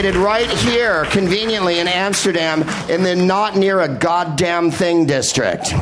located right here, conveniently in Amsterdam, in the not near a goddamn thing district.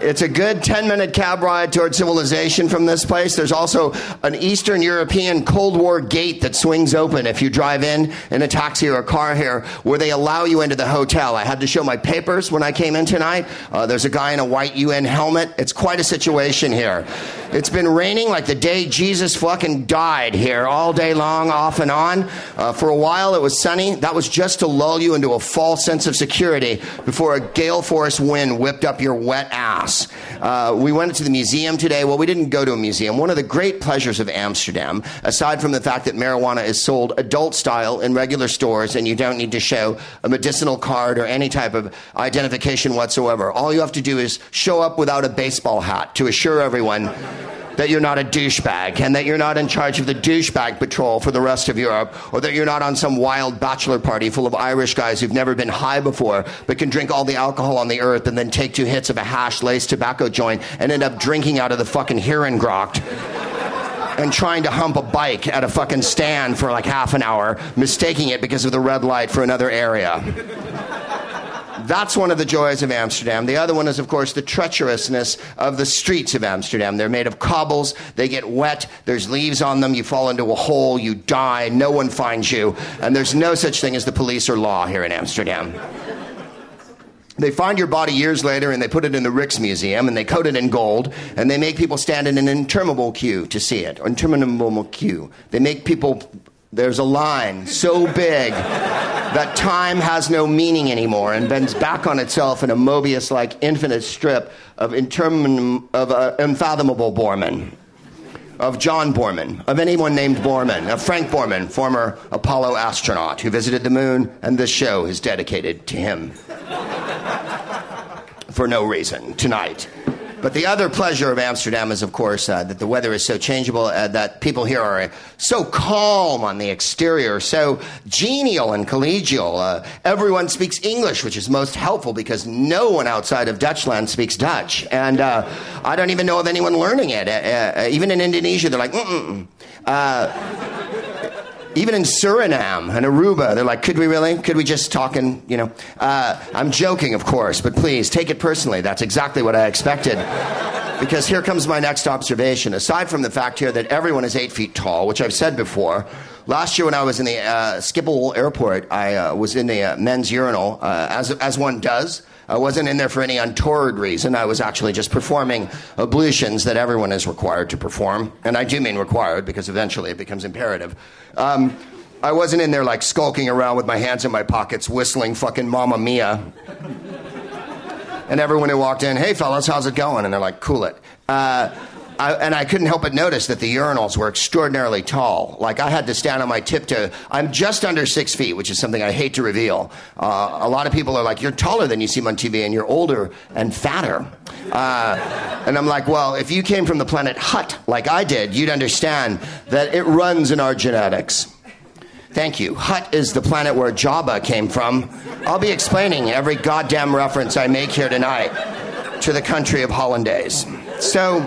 It's a good 10 minute cab ride toward civilization from this place. There's also an Eastern European Cold War gate that swings open if you drive in in a taxi or a car here, where they allow you into the hotel. I had to show my papers when I came in tonight. Uh, there's a guy in a white UN helmet. It's quite a situation here. It's been raining like the day Jesus fucking died here all day long, off and on. Uh, for a while it was sunny. That was just to lull you into a false sense of security before a gale force wind whipped up your wet ass. Uh, we went to the museum today. Well, we didn't go to a museum. One of the great pleasures of Amsterdam, aside from the fact that marijuana is sold adult style in regular stores and you don't need to show a medicinal card or any type of identification whatsoever, all you have to do is show up without a baseball hat to assure everyone that you're not a douchebag and that you're not in charge of the douchebag patrol for the rest of Europe or that you're not on some wild bachelor party full of Irish guys who've never been high before but can drink all the alcohol on the earth and then take two hits of a hash laced tobacco joint and end up drinking out of the fucking Herengracht and trying to hump a bike at a fucking stand for like half an hour, mistaking it because of the red light for another area. That's one of the joys of Amsterdam. The other one is, of course, the treacherousness of the streets of Amsterdam. They're made of cobbles, they get wet, there's leaves on them, you fall into a hole, you die, no one finds you, and there's no such thing as the police or law here in Amsterdam. They find your body years later and they put it in the Rijksmuseum and they coat it in gold and they make people stand in an interminable queue to see it. Interminable queue. They make people there's a line so big that time has no meaning anymore and bends back on itself in a Mobius like infinite strip of, intermin- of uh, unfathomable Borman. Of John Borman, of anyone named Borman, of Frank Borman, former Apollo astronaut who visited the moon, and this show is dedicated to him. For no reason, tonight. But the other pleasure of Amsterdam is, of course, uh, that the weather is so changeable, uh, that people here are uh, so calm on the exterior, so genial and collegial. Uh, everyone speaks English, which is most helpful because no one outside of Dutchland speaks Dutch. And uh, I don't even know of anyone learning it. Even in Indonesia, they're like, mm even in Suriname and Aruba, they're like, could we really? Could we just talk and, you know? Uh, I'm joking, of course, but please take it personally. That's exactly what I expected. because here comes my next observation. Aside from the fact here that everyone is eight feet tall, which I've said before, last year when I was in the uh, Schiphol airport, I uh, was in the uh, men's urinal, uh, as, as one does. I wasn't in there for any untoward reason. I was actually just performing ablutions that everyone is required to perform. And I do mean required because eventually it becomes imperative. Um, I wasn't in there like skulking around with my hands in my pockets, whistling fucking Mamma Mia. and everyone who walked in, hey fellas, how's it going? And they're like, cool it. Uh, I, and I couldn't help but notice that the urinals were extraordinarily tall. Like I had to stand on my tiptoe. I'm just under six feet, which is something I hate to reveal. Uh, a lot of people are like, "You're taller than you seem on TV, and you're older and fatter." Uh, and I'm like, "Well, if you came from the planet Hutt like I did, you'd understand that it runs in our genetics." Thank you. Hutt is the planet where Jabba came from. I'll be explaining every goddamn reference I make here tonight to the country of Hollandaise. So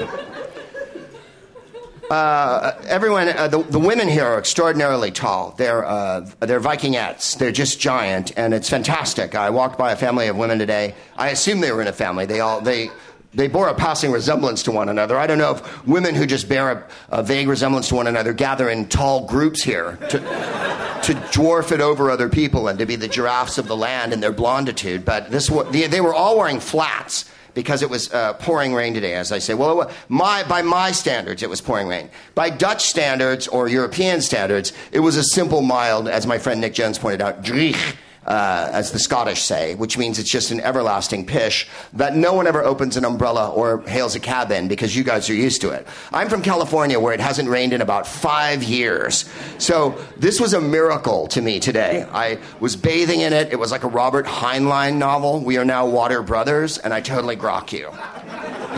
uh, everyone, uh, the, the, women here are extraordinarily tall. They're, uh, they're Vikingettes. They're just giant, and it's fantastic. I walked by a family of women today. I assume they were in a family. They all, they, they bore a passing resemblance to one another. I don't know if women who just bear a, a vague resemblance to one another gather in tall groups here to, to dwarf it over other people and to be the giraffes of the land in their blonditude. But this, they were all wearing flats because it was uh, pouring rain today, as I say. Well, my, by my standards, it was pouring rain. By Dutch standards or European standards, it was a simple, mild, as my friend Nick Jones pointed out, uh, as the Scottish say, which means it's just an everlasting pish that no one ever opens an umbrella or hails a cab in because you guys are used to it. I'm from California where it hasn't rained in about five years. So this was a miracle to me today. I was bathing in it. It was like a Robert Heinlein novel. We are now water brothers, and I totally grok you.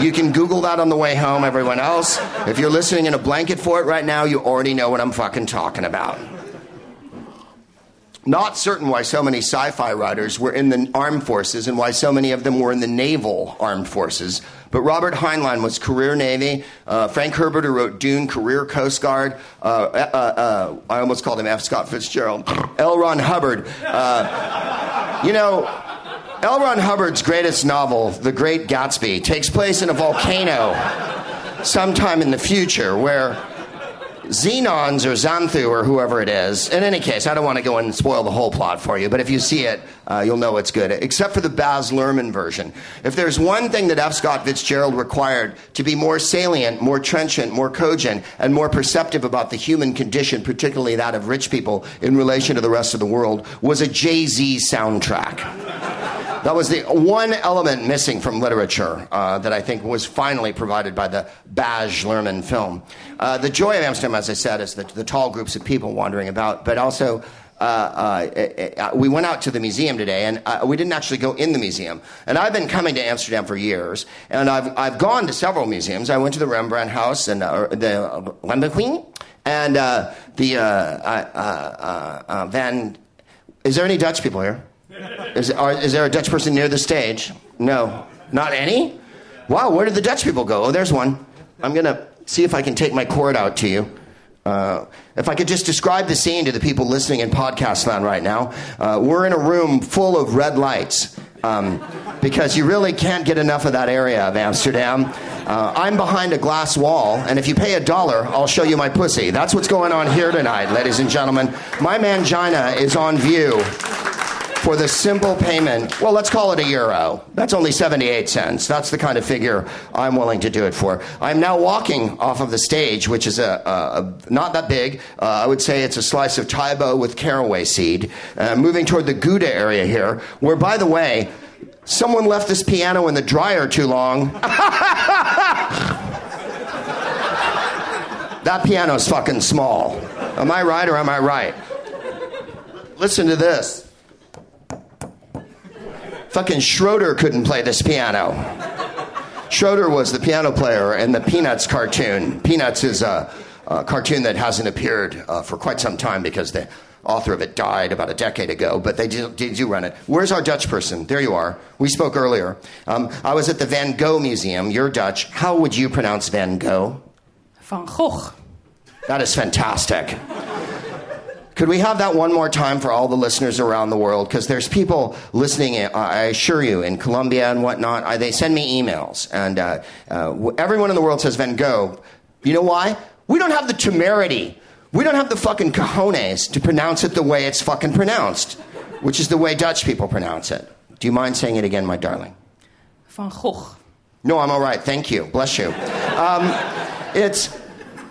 You can Google that on the way home, everyone else. If you're listening in a blanket fort right now, you already know what I'm fucking talking about. Not certain why so many sci fi writers were in the armed forces and why so many of them were in the naval armed forces, But Robert Heinlein was career Navy. Uh, Frank Herbert, who wrote Dune, career Coast Guard. Uh, uh, uh I almost called him F. Scott Fitzgerald. L. Ron Hubbard. Uh, you know, L. Ron Hubbard's greatest novel, The Great Gatsby, takes place in a volcano sometime in the future where Xenons or Xanthu or whoever it is. In any case, I don't want to go and spoil the whole plot for you, but if you see it, uh, you'll know it's good, except for the Baz Luhrmann version. If there's one thing that F. Scott Fitzgerald required to be more salient, more trenchant, more cogent, and more perceptive about the human condition, particularly that of rich people in relation to the rest of the world, was a Jay Z soundtrack. That was the one element missing from literature uh, that I think was finally provided by the Baz Luhrmann film. Uh, the joy of Amsterdam, as I said, is the, the tall groups of people wandering about, but also uh, uh, uh, we went out to the museum today, and uh, we didn't actually go in the museum. And I've been coming to Amsterdam for years, and I've, I've gone to several museums. I went to the Rembrandt House and uh, the Rembrandt and the Van. Is there any Dutch people here? Is, are, is there a Dutch person near the stage? No. Not any? Wow, where did the Dutch people go? Oh, there's one. I'm going to see if I can take my cord out to you. Uh, if I could just describe the scene to the people listening in podcast land right now, uh, we're in a room full of red lights um, because you really can't get enough of that area of Amsterdam. Uh, I'm behind a glass wall, and if you pay a dollar, I'll show you my pussy. That's what's going on here tonight, ladies and gentlemen. My mangina is on view for the simple payment, well, let's call it a euro. That's only 78 cents. That's the kind of figure I'm willing to do it for. I'm now walking off of the stage, which is a, a, a not that big. Uh, I would say it's a slice of Taebo with caraway seed. Uh, moving toward the Gouda area here, where, by the way, someone left this piano in the dryer too long. that piano's fucking small. Am I right or am I right? Listen to this. Fucking Schroeder couldn't play this piano. Schroeder was the piano player in the Peanuts cartoon. Peanuts is a, a cartoon that hasn't appeared uh, for quite some time because the author of it died about a decade ago, but they do, they do run it. Where's our Dutch person? There you are. We spoke earlier. Um, I was at the Van Gogh Museum. You're Dutch. How would you pronounce Van Gogh? Van Gogh. That is fantastic. Could we have that one more time for all the listeners around the world? Because there's people listening, uh, I assure you, in Colombia and whatnot. I, they send me emails, and uh, uh, everyone in the world says Van Gogh. You know why? We don't have the temerity. We don't have the fucking cojones to pronounce it the way it's fucking pronounced, which is the way Dutch people pronounce it. Do you mind saying it again, my darling? Van Gogh. No, I'm all right. Thank you. Bless you. Um, it's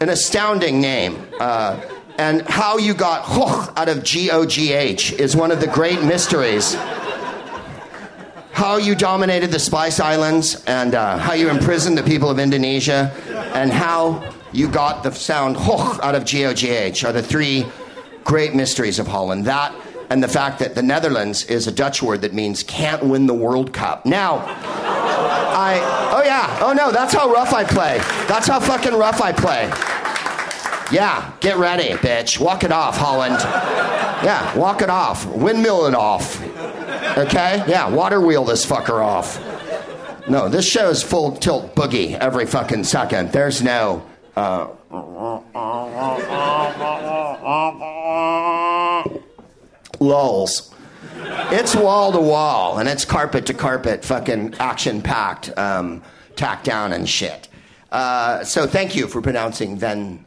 an astounding name. Uh, and how you got Gogh out of G O G H is one of the great mysteries. How you dominated the Spice Islands and uh, how you imprisoned the people of Indonesia and how you got the sound Gogh out of G O G H are the three great mysteries of Holland. That and the fact that the Netherlands is a Dutch word that means can't win the World Cup. Now, I, oh yeah, oh no, that's how rough I play. That's how fucking rough I play. Yeah, get ready, bitch. Walk it off, Holland. Yeah, walk it off. Windmill it off. Okay? Yeah, water wheel this fucker off. No, this show is full tilt boogie every fucking second. There's no. Uh, lulls. It's wall to wall and it's carpet to carpet, fucking action packed, um, tacked down and shit. Uh, so thank you for pronouncing Ven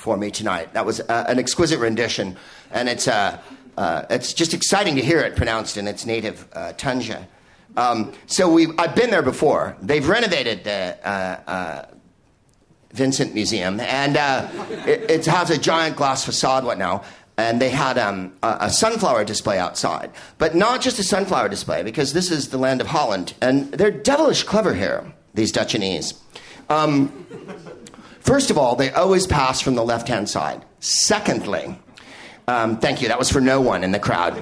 for me tonight. That was uh, an exquisite rendition, and it's, uh, uh, it's just exciting to hear it pronounced in its native uh, Tanja. Um, so we, I've been there before. They've renovated the uh, uh, Vincent Museum, and it, it, has a giant glass facade what now. And they had um, a, a sunflower display outside, but not just a sunflower display, because this is the land of Holland, and they're devilish clever here, these Dutchanese. Um, First of all, they always pass from the left hand side. Secondly, um, thank you, that was for no one in the crowd.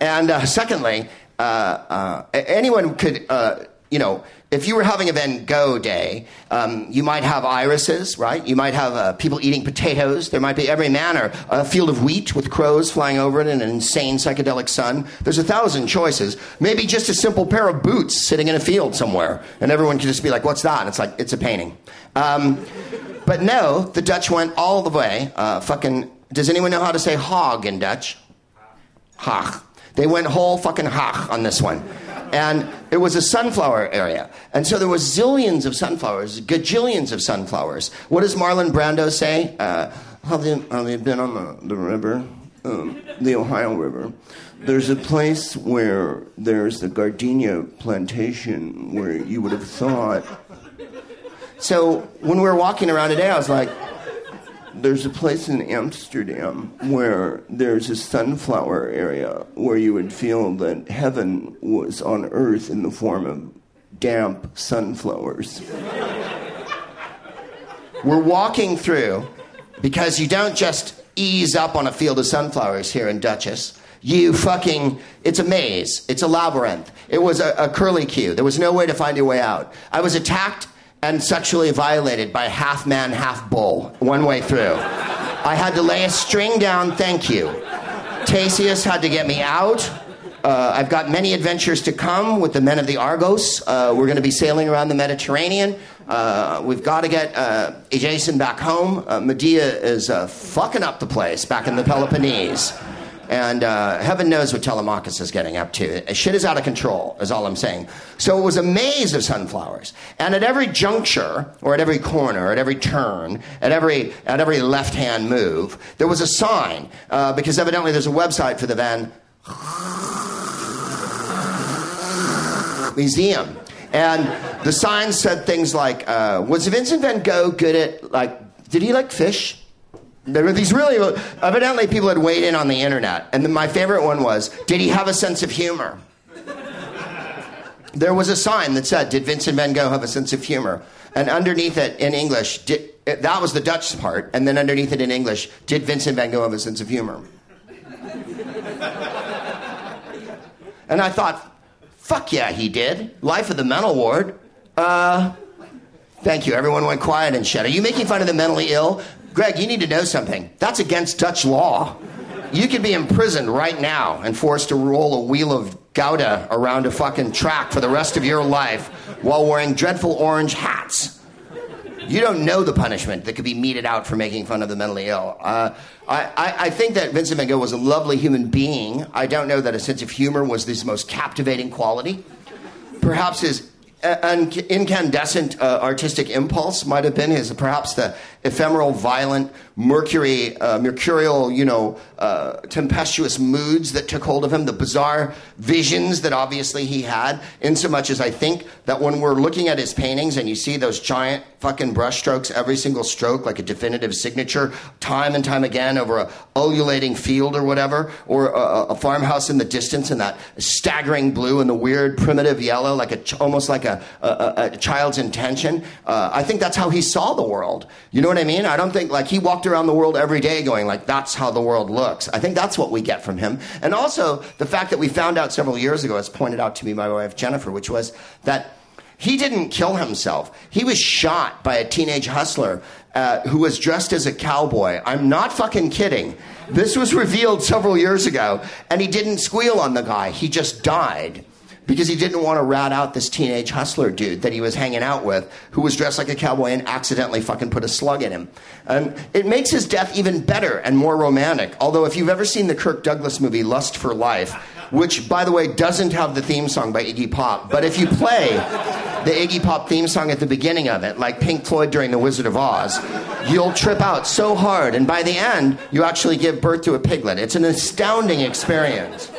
and uh, secondly, uh, uh, anyone could, uh, you know, if you were having a Van Gogh day, um, you might have irises, right? You might have uh, people eating potatoes. There might be every manner, a field of wheat with crows flying over it in an insane psychedelic sun. There's a thousand choices. Maybe just a simple pair of boots sitting in a field somewhere, and everyone can just be like, "What's that?" And it's like it's a painting. Um, but no, the Dutch went all the way. Uh, fucking. Does anyone know how to say hog in Dutch? Hag. They went whole fucking hag on this one and it was a sunflower area. And so there was zillions of sunflowers, gajillions of sunflowers. What does Marlon Brando say? Uh, have, they, have they been on the, the river, um, the Ohio River? There's a place where there's the gardenia plantation where you would have thought. So when we were walking around today, I was like, there's a place in Amsterdam where there's a sunflower area where you would feel that heaven was on earth in the form of damp sunflowers. We're walking through because you don't just ease up on a field of sunflowers here in Dutchess. You fucking, it's a maze. It's a labyrinth. It was a, a curly queue. There was no way to find your way out. I was attacked and sexually violated by half man, half bull, one way through. I had to lay a string down, thank you. Theseus had to get me out. Uh, I've got many adventures to come with the men of the Argos. Uh, we're going to be sailing around the Mediterranean. Uh, we've got to get uh, Jason back home. Uh, Medea is uh, fucking up the place back in the Peloponnese. And uh, heaven knows what Telemachus is getting up to. Shit is out of control, is all I'm saying. So it was a maze of sunflowers. And at every juncture, or at every corner, at every turn, at every, at every left hand move, there was a sign, uh, because evidently there's a website for the Van Museum. And the sign said things like, uh, was Vincent van Gogh good at, like, did he like fish? There were these really, evidently, people had weighed in on the internet. And my favorite one was Did he have a sense of humor? there was a sign that said, Did Vincent van Gogh have a sense of humor? And underneath it in English, did, that was the Dutch part. And then underneath it in English, Did Vincent van Gogh have a sense of humor? and I thought, Fuck yeah, he did. Life of the mental ward. Uh, thank you. Everyone went quiet and shut. Are you making fun of the mentally ill? Greg, you need to know something. That's against Dutch law. You could be imprisoned right now and forced to roll a wheel of Gouda around a fucking track for the rest of your life while wearing dreadful orange hats. You don't know the punishment that could be meted out for making fun of the mentally ill. Uh, I, I, I, think that Vincent van Gogh was a lovely human being. I don't know that a sense of humor was his most captivating quality. Perhaps his an incandescent uh, artistic impulse might have been his perhaps the ephemeral violent mercury uh, mercurial you know uh, tempestuous moods that took hold of him the bizarre visions that obviously he had in so much as i think that when we're looking at his paintings and you see those giant fucking brushstrokes every single stroke like a definitive signature time and time again over a ululating field or whatever or a, a farmhouse in the distance and that staggering blue and the weird primitive yellow like a almost like a, a, a child's intention. Uh, I think that's how he saw the world. You know what I mean? I don't think like he walked around the world every day going like that's how the world looks. I think that's what we get from him. And also the fact that we found out several years ago, as pointed out to me by my wife Jennifer, which was that he didn't kill himself. He was shot by a teenage hustler uh, who was dressed as a cowboy. I'm not fucking kidding. This was revealed several years ago, and he didn't squeal on the guy. He just died because he didn't want to rat out this teenage hustler dude that he was hanging out with who was dressed like a cowboy and accidentally fucking put a slug in him. And it makes his death even better and more romantic. Although, if you've ever seen the Kirk Douglas movie Lust for Life, which, by the way, doesn't have the theme song by Iggy Pop, but if you play the Iggy Pop theme song at the beginning of it, like Pink Floyd during The Wizard of Oz, you'll trip out so hard. And by the end, you actually give birth to a piglet. It's an astounding experience.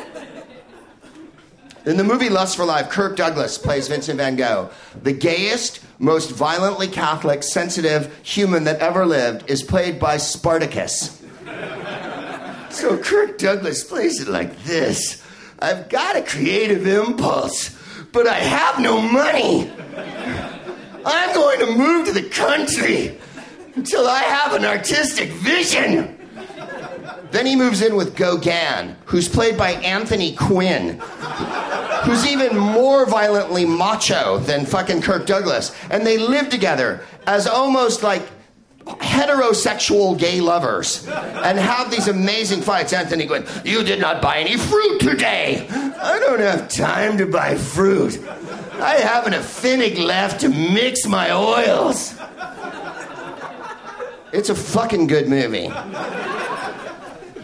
In the movie Lust for Life, Kirk Douglas plays Vincent van Gogh. The gayest, most violently Catholic, sensitive human that ever lived is played by Spartacus. so Kirk Douglas plays it like this I've got a creative impulse, but I have no money. I'm going to move to the country until I have an artistic vision. Then he moves in with Gauguin, who's played by Anthony Quinn who's even more violently macho than fucking Kirk Douglas. And they live together as almost like heterosexual gay lovers and have these amazing fights. Anthony going, You did not buy any fruit today. I don't have time to buy fruit. I haven't a finnig left to mix my oils. It's a fucking good movie.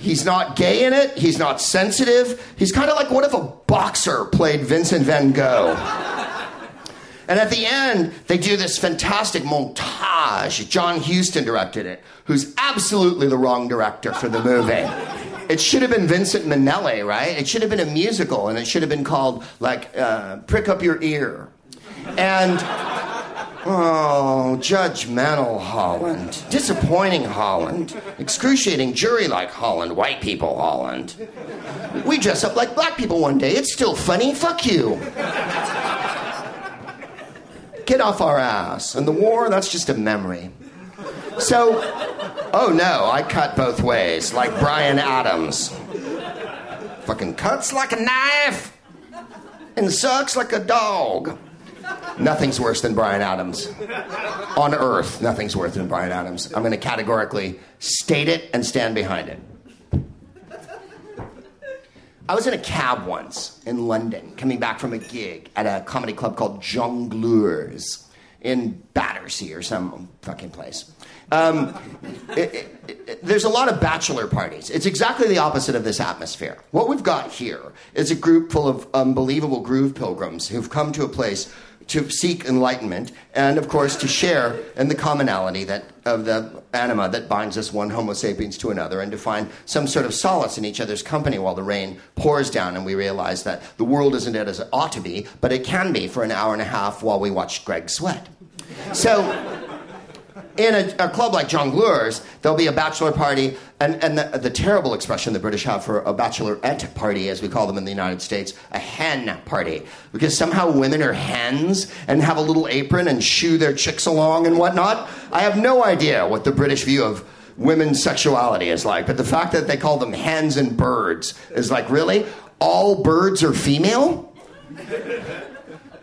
He's not gay in it. He's not sensitive. He's kind of like what if a boxer played Vincent van Gogh? And at the end, they do this fantastic montage. John Huston directed it, who's absolutely the wrong director for the movie. It should have been Vincente Minnelli, right? It should have been a musical, and it should have been called, like, uh, Prick Up Your Ear. And Oh, judgmental Holland. Disappointing Holland. Excruciating jury like Holland. White people Holland. We dress up like black people one day. It's still funny. Fuck you. Get off our ass. And the war, that's just a memory. So, oh no, I cut both ways, like Bryan Adams. Fucking cuts like a knife and sucks like a dog. Nothing's worse than Bryan Adams. On earth, nothing's worse than Bryan Adams. I'm going to categorically state it and stand behind it. I was in a cab once in London, coming back from a gig at a comedy club called Jongleurs in Battersea or some fucking place. Um, it, it, it, there's a lot of bachelor parties. It's exactly the opposite of this atmosphere. What we've got here is a group full of unbelievable groove pilgrims who've come to a place to seek enlightenment and of course to share in the commonality that of the anima that binds us one homo sapiens to another and to find some sort of solace in each other's company while the rain pours down and we realize that the world isn't as it ought to be but it can be for an hour and a half while we watch greg sweat. So in a, a, club like Jongleurs, there'll be a bachelor party, and, and the, the, terrible expression the British have for a bachelorette party, as we call them in the United States, a hen party. Because somehow women are hens and have a little apron and shoo their chicks along and whatnot. I have no idea what the British view of women's sexuality is like, but the fact that they call them hens and birds is like, really? All birds are female?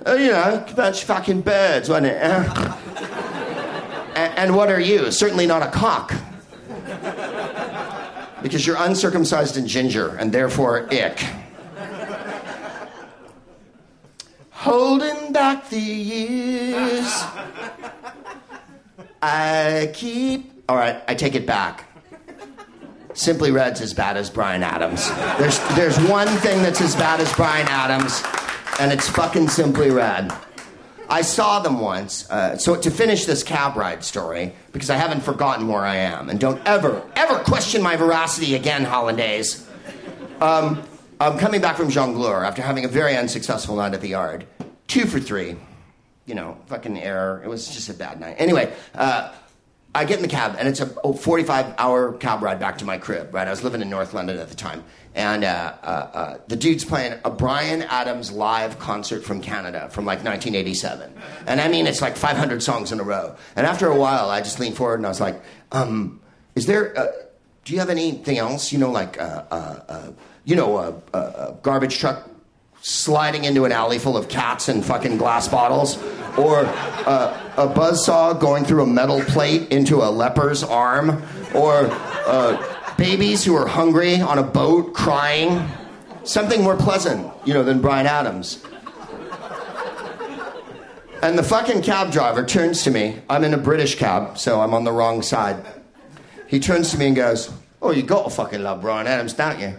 Uh, you know, bunch fucking birds, wasn't it? And what are you? Certainly not a cock. Because you're uncircumcised and ginger, and therefore ick. Holding back the years. I keep. All right, I take it back. Simply Red's as bad as Bryan Adams. There's, there's one thing that's as bad as Bryan Adams, and it's fucking Simply Red. I saw them once. Uh, so to finish this cab ride story, because I haven't forgotten where I am, and don't ever, ever question my veracity again, Hollandaise. Um, I'm coming back from Jongleur after having a very unsuccessful night at the yard. Two for three. You know, fucking error. It was just a bad night. Anyway, uh, I get in the cab, and it's a 45 hour cab ride back to my crib, right? I was living in North London at the time. And uh, uh, uh, the dude's playing a Bryan Adams live concert from Canada from like 1987. And I mean, it's like 500 songs in a row. And after a while, I just leaned forward and I was like, um, is there, uh, do you have anything else? You know, like, uh, uh, you know, a, a garbage truck sliding into an alley full of cats and fucking glass bottles, or uh, a buzzsaw going through a metal plate into a leper's arm, or uh, babies who are hungry on a boat crying. Something more pleasant, you know, than Bryan Adams. And the fucking cab driver turns to me. I'm in a British cab, so I'm on the wrong side. He turns to me and goes, Oh, you gotta fucking love Bryan Adams, don't you?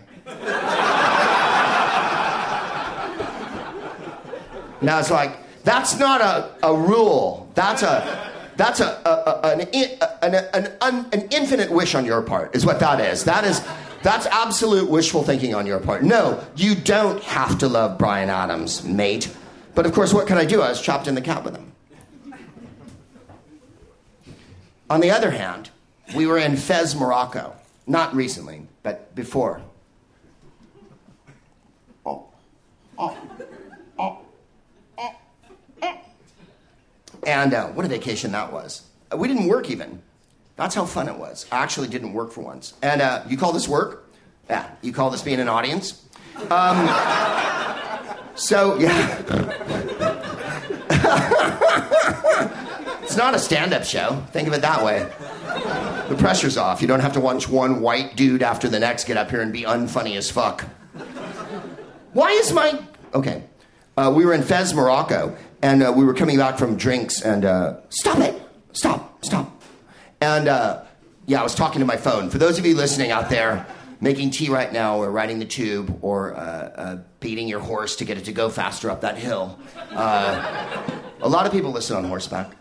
Now it's like, that's not a, a rule. That's a that's a, a, a an, an, an, an infinite wish on your part, is what that is. That is that's absolute wishful thinking on your part. No, you don't have to love Bryan Adams, mate. But of course, what can I do? I was chopped in the cab with him. On the other hand, we were in Fez, Morocco. Not recently, but before. Oh. Oh. And uh, what a vacation that was. Uh, we didn't work even. That's how fun it was. I actually didn't work for once. And uh, you call this work? Yeah. You call this being an audience? Um, So, yeah. it's not a stand up show. Think of it that way. The pressure's off. You don't have to watch one white dude after the next get up here and be unfunny as fuck. Why is my. Okay. Uh, we were in Fez, Morocco, and uh, we were coming back from drinks, and. Uh, stop it! Stop, stop. And uh, yeah, I was talking to my phone. For those of you listening out there, making tea right now, or riding the tube, or uh, uh, beating your horse to get it to go faster up that hill, uh, a lot of people listen on horseback.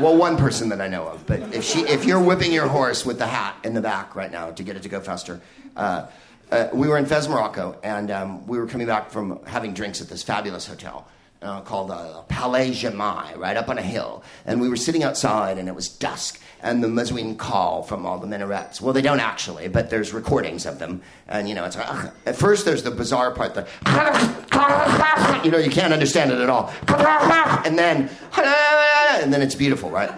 Well, one person that I know of, but if she, if you're whipping your horse with the hat in the back right now to get it to go faster, uh, uh, we were in Fez, Morocco, and um, we were coming back from having drinks at this fabulous hotel uh, called uh, Palais Jamai, right up on a hill. And we were sitting outside, and it was dusk, and the Muezzin call from all the minarets. Well, they don't actually, but there's recordings of them. And, you know, it's ugh. at first there's the bizarre part, the, you know, you can't understand it at all. And then, and then it's beautiful, right?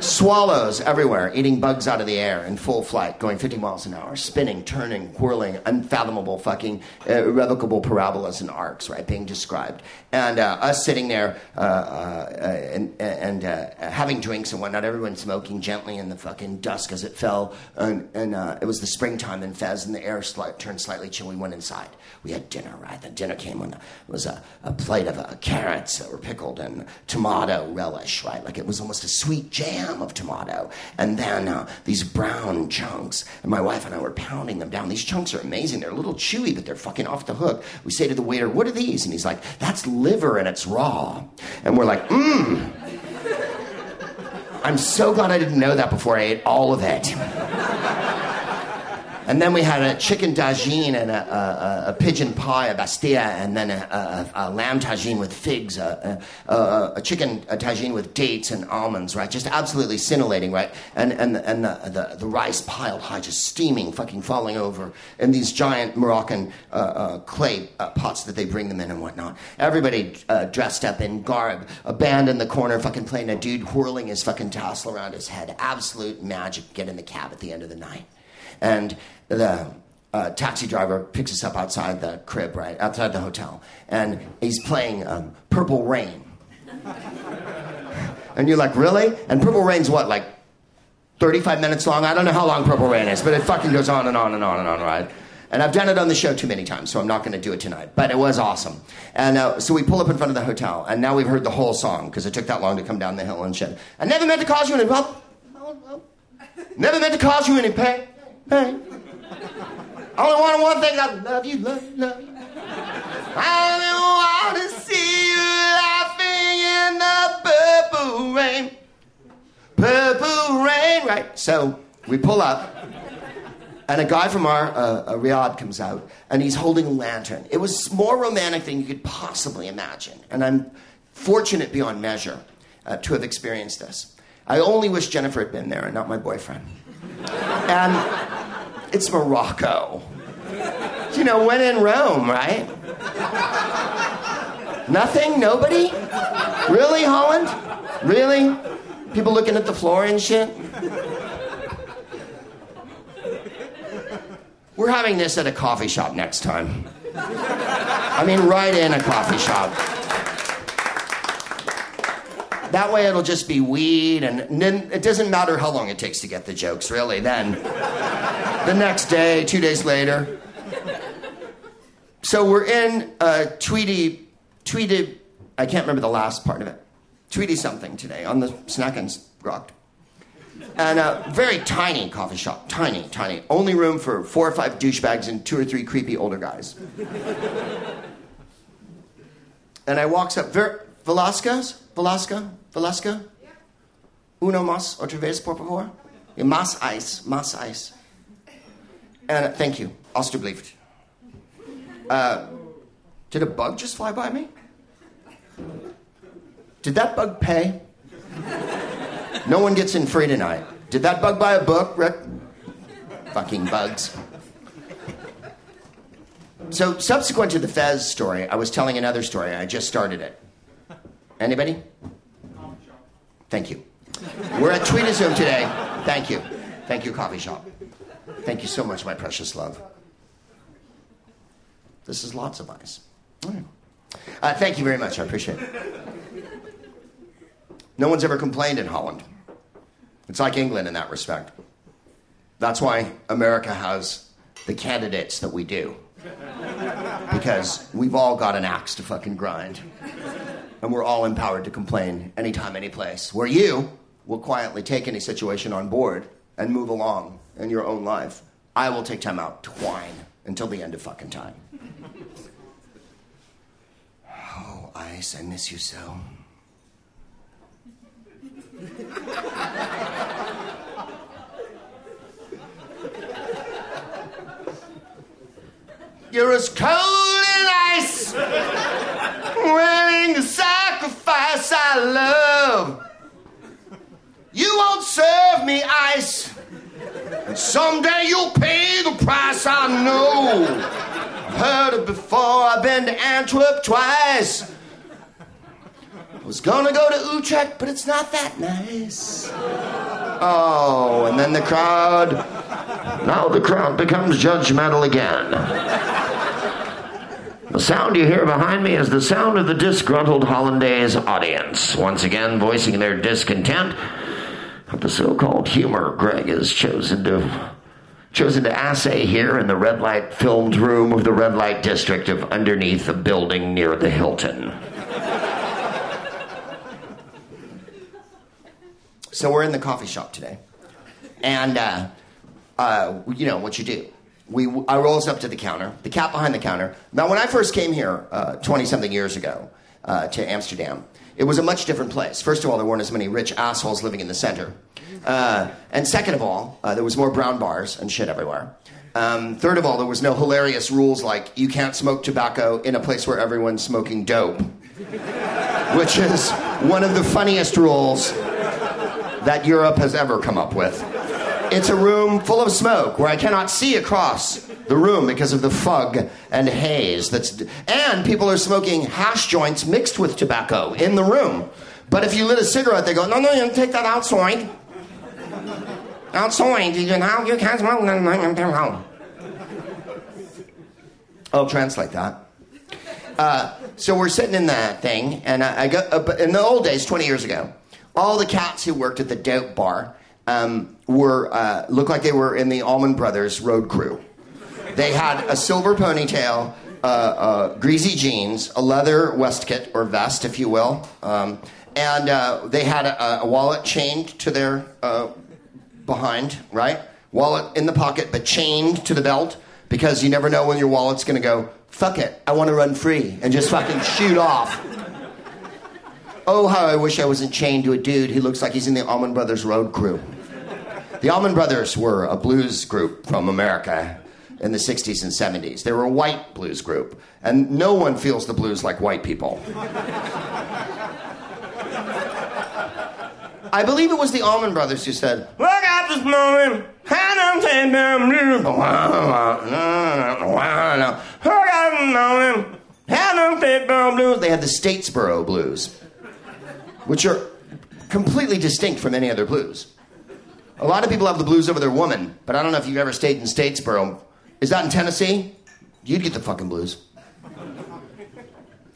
Swallows everywhere, eating bugs out of the air in full flight, going 50 miles an hour, spinning, turning, whirling, unfathomable fucking uh, irrevocable parabolas and arcs, right, being described. And uh, us sitting there uh, uh and, and uh, having drinks and whatnot, everyone smoking gently in the fucking dusk as it fell. And, and uh, it was the springtime in Fez, and the air sli- turned slightly chill. We went inside. We had dinner, right? The dinner came when it was a, a plate of carrots that were pickled and tomato relish, right? Like it was almost a sweet jam of tomato, and then uh, these brown chunks. And my wife and I were pounding them down. These chunks are amazing. They're a little chewy, but they're fucking off the hook. We say to the waiter, What are these? And he's like, That's liver and it's raw. And we're like, Mmm. I'm so glad I didn't know that before I ate all of it. And then we had a chicken tagine and a, a, a pigeon pie, a bastilla, and then a, a lamb tagine with figs, a, chicken tagine with dates and almonds, right? Just absolutely scintillating, right? And, and, and the, the, the rice piled high, just steaming, fucking falling over in these giant Moroccan uh, uh, clay uh, pots that they bring them in and whatnot. Everybody uh, dressed up in garb, a band in the corner fucking playing a dude whirling his fucking tassel around his head. Absolute magic. Get in the cab at the end of the night. And the uh, taxi driver picks us up outside the crib, right outside the hotel, and he's playing um, Purple Rain. and you're like, really? And Purple Rain's what, like 35 minutes long? I don't know how long Purple Rain is, but it fucking goes on and on and on and on, right? And I've done it on the show too many times, so I'm not going to do it tonight. But it was awesome. And uh, so we pull up in front of the hotel, and now we've heard the whole song because it took that long to come down the hill and shit. I never meant to cause you any problem. Never meant to cause you any pain. Pain. I only want one thing. I love you, love you, love. I only want to see you laughing in the purple rain. Purple rain, right? So we pull up, and a guy from our uh, riad comes out, and he's holding a lantern. It was more romantic than you could possibly imagine, and I'm fortunate beyond measure uh, to have experienced this. I only wish Jennifer had been there and not my boyfriend. And it's Morocco. You know, when in Rome, right? Nothing? Nobody? Really, Holland? Really? People looking at the floor and shit? We're having this at a coffee shop next time. I mean, right in a coffee shop. That way it'll just be weed, and then it doesn't matter how long it takes to get the jokes, really. Then, the next day, two days later. So we're in uh, Tweety, Tweety, I can't remember the last part of it. Tweety something today on the Snackens Grocht. And a very tiny coffee shop, tiny, tiny. Only room for four or five douchebags and two or three creepy older guys. and I walks up, Ver- Velasquez? Velasca? Velasca? Uno más, otra vez, por favor? Más ice, más ice. And uh, thank you, alstublieft. Uh, did a bug just fly by me? Did that bug pay? No one gets in free tonight. Did that bug buy a book? Fucking bugs. So, subsequent to the Fez story, I was telling another story. I just started it. Anybody? Thank you. We're at Tweety Zoom today. Thank you. Thank you, coffee shop. Thank you so much, my precious love. This is lots of ice. Uh, thank you very much. I appreciate it. No one's ever complained in Holland. It's like England in that respect. That's why America has the candidates that we do. Because we've all got an axe to fucking grind. And we're all empowered to complain anytime, any place. Where you will quietly take any situation on board and move along in your own life. I will take time out to whine until the end of fucking time. Oh, Ice, I miss you so. You're as cold as ice, willing to sacrifice our love. You won't serve me ice, and someday you'll pay the price. I know. I've heard it before. I've been to Antwerp twice. I was gonna go to Utrecht, but it's not that nice. Oh, and then the crowd. Now the crowd becomes judgmental again. The sound you hear behind me is the sound of the disgruntled Hollandaise audience, once again voicing their discontent the so-called humor Greg has chosen to chosen to assay here in the red light filmed room of the red light district of underneath a building near the Hilton. so we're in the coffee shop today, and uh, uh, you know what you do. We, I rolls up to the counter, the cat behind the counter. Now, when I first came here 20 uh, something years ago uh, to Amsterdam, it was a much different place. First of all, there weren't as many rich assholes living in the center. Uh, and second of all, uh, there was more brown bars and shit everywhere. Um, third of all, there was no hilarious rules like you can't smoke tobacco in a place where everyone's smoking dope, which is one of the funniest rules that Europe has ever come up with. It's a room full of smoke where I cannot see across the room because of the fog and haze that's and people are smoking hash joints mixed with tobacco in the room. But if you lit a cigarette, they go, no, no, you take that outside. Outside, you know, you can't smoke. I'll translate that. Uh, so we're sitting in that thing, and I, I go. Uh, in the old days, 20 years ago, all the cats who worked at the dope bar um, were uh, looked like they were in the Allman Brothers road crew. They had a silver ponytail, uh, uh, greasy jeans, a leather waistcoat or vest, if you will, um, and uh, they had a, a, wallet chained to their uh, behind, right? Wallet in the pocket, but chained to the belt because you never know when your wallet's going to go. Fuck it, I want to run free and just fucking shoot off. Oh, how I wish I wasn't chained to a dude who looks like he's in the Allman Brothers road crew. The Allman Brothers were a blues group from America in the 60s and 70s. They were a white blues group, and no one feels the blues like white people. I believe it was the Allman Brothers who said, Look out this morning, and I'm. Look out this morning, and I'm saying blues. They had the Statesboro blues, which are completely distinct from any other blues. A lot of people have the blues over their woman, but I don't know if you've ever stayed in Statesboro. Is that in Tennessee? You'd get the fucking blues.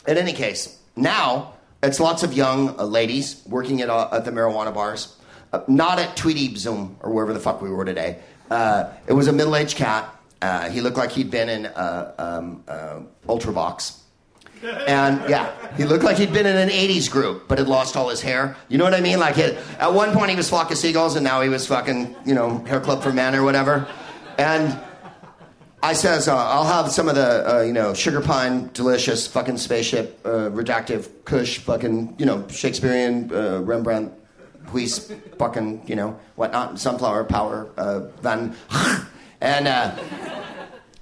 In any case, now it's lots of young uh, ladies working at, uh, at the marijuana bars. Uh, not at Tweety Zoom or wherever the fuck we were today. Uh, it was a middle aged cat. Uh, he looked like he'd been in uh, um, Ultravox. And yeah, he looked like he'd been in an 80s group, but had lost all his hair. You know what I mean? Like, at one point he was Flock of Seagulls, and now he was fucking, you know, Hair Club for Men or whatever. And I says, uh, I'll have some of the, uh, you know, sugar pine, delicious, fucking spaceship, uh, redactive, Kush, fucking, you know, Shakespearean, uh, Rembrandt, Huis, fucking, you know, whatnot, sunflower power, uh, van, and uh,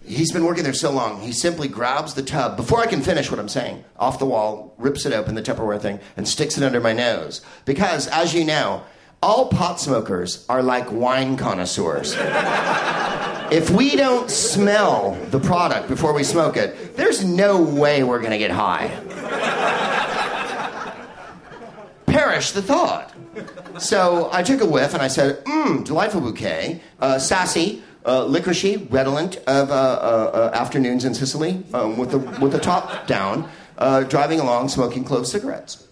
He's been working there so long, he simply grabs the tub, before I can finish what I'm saying, off the wall, rips it open, the Tupperware thing, and sticks it under my nose. Because, as you know, all pot smokers are like wine connoisseurs. if we don't smell the product before we smoke it, there's no way we're going to get high. Perish the thought. So I took a whiff and I said, mmm, delightful bouquet, uh, sassy, uh, licoricey, redolent of uh, uh, uh, afternoons in Sicily, um, with the with the top down, uh, driving along, smoking clove cigarettes.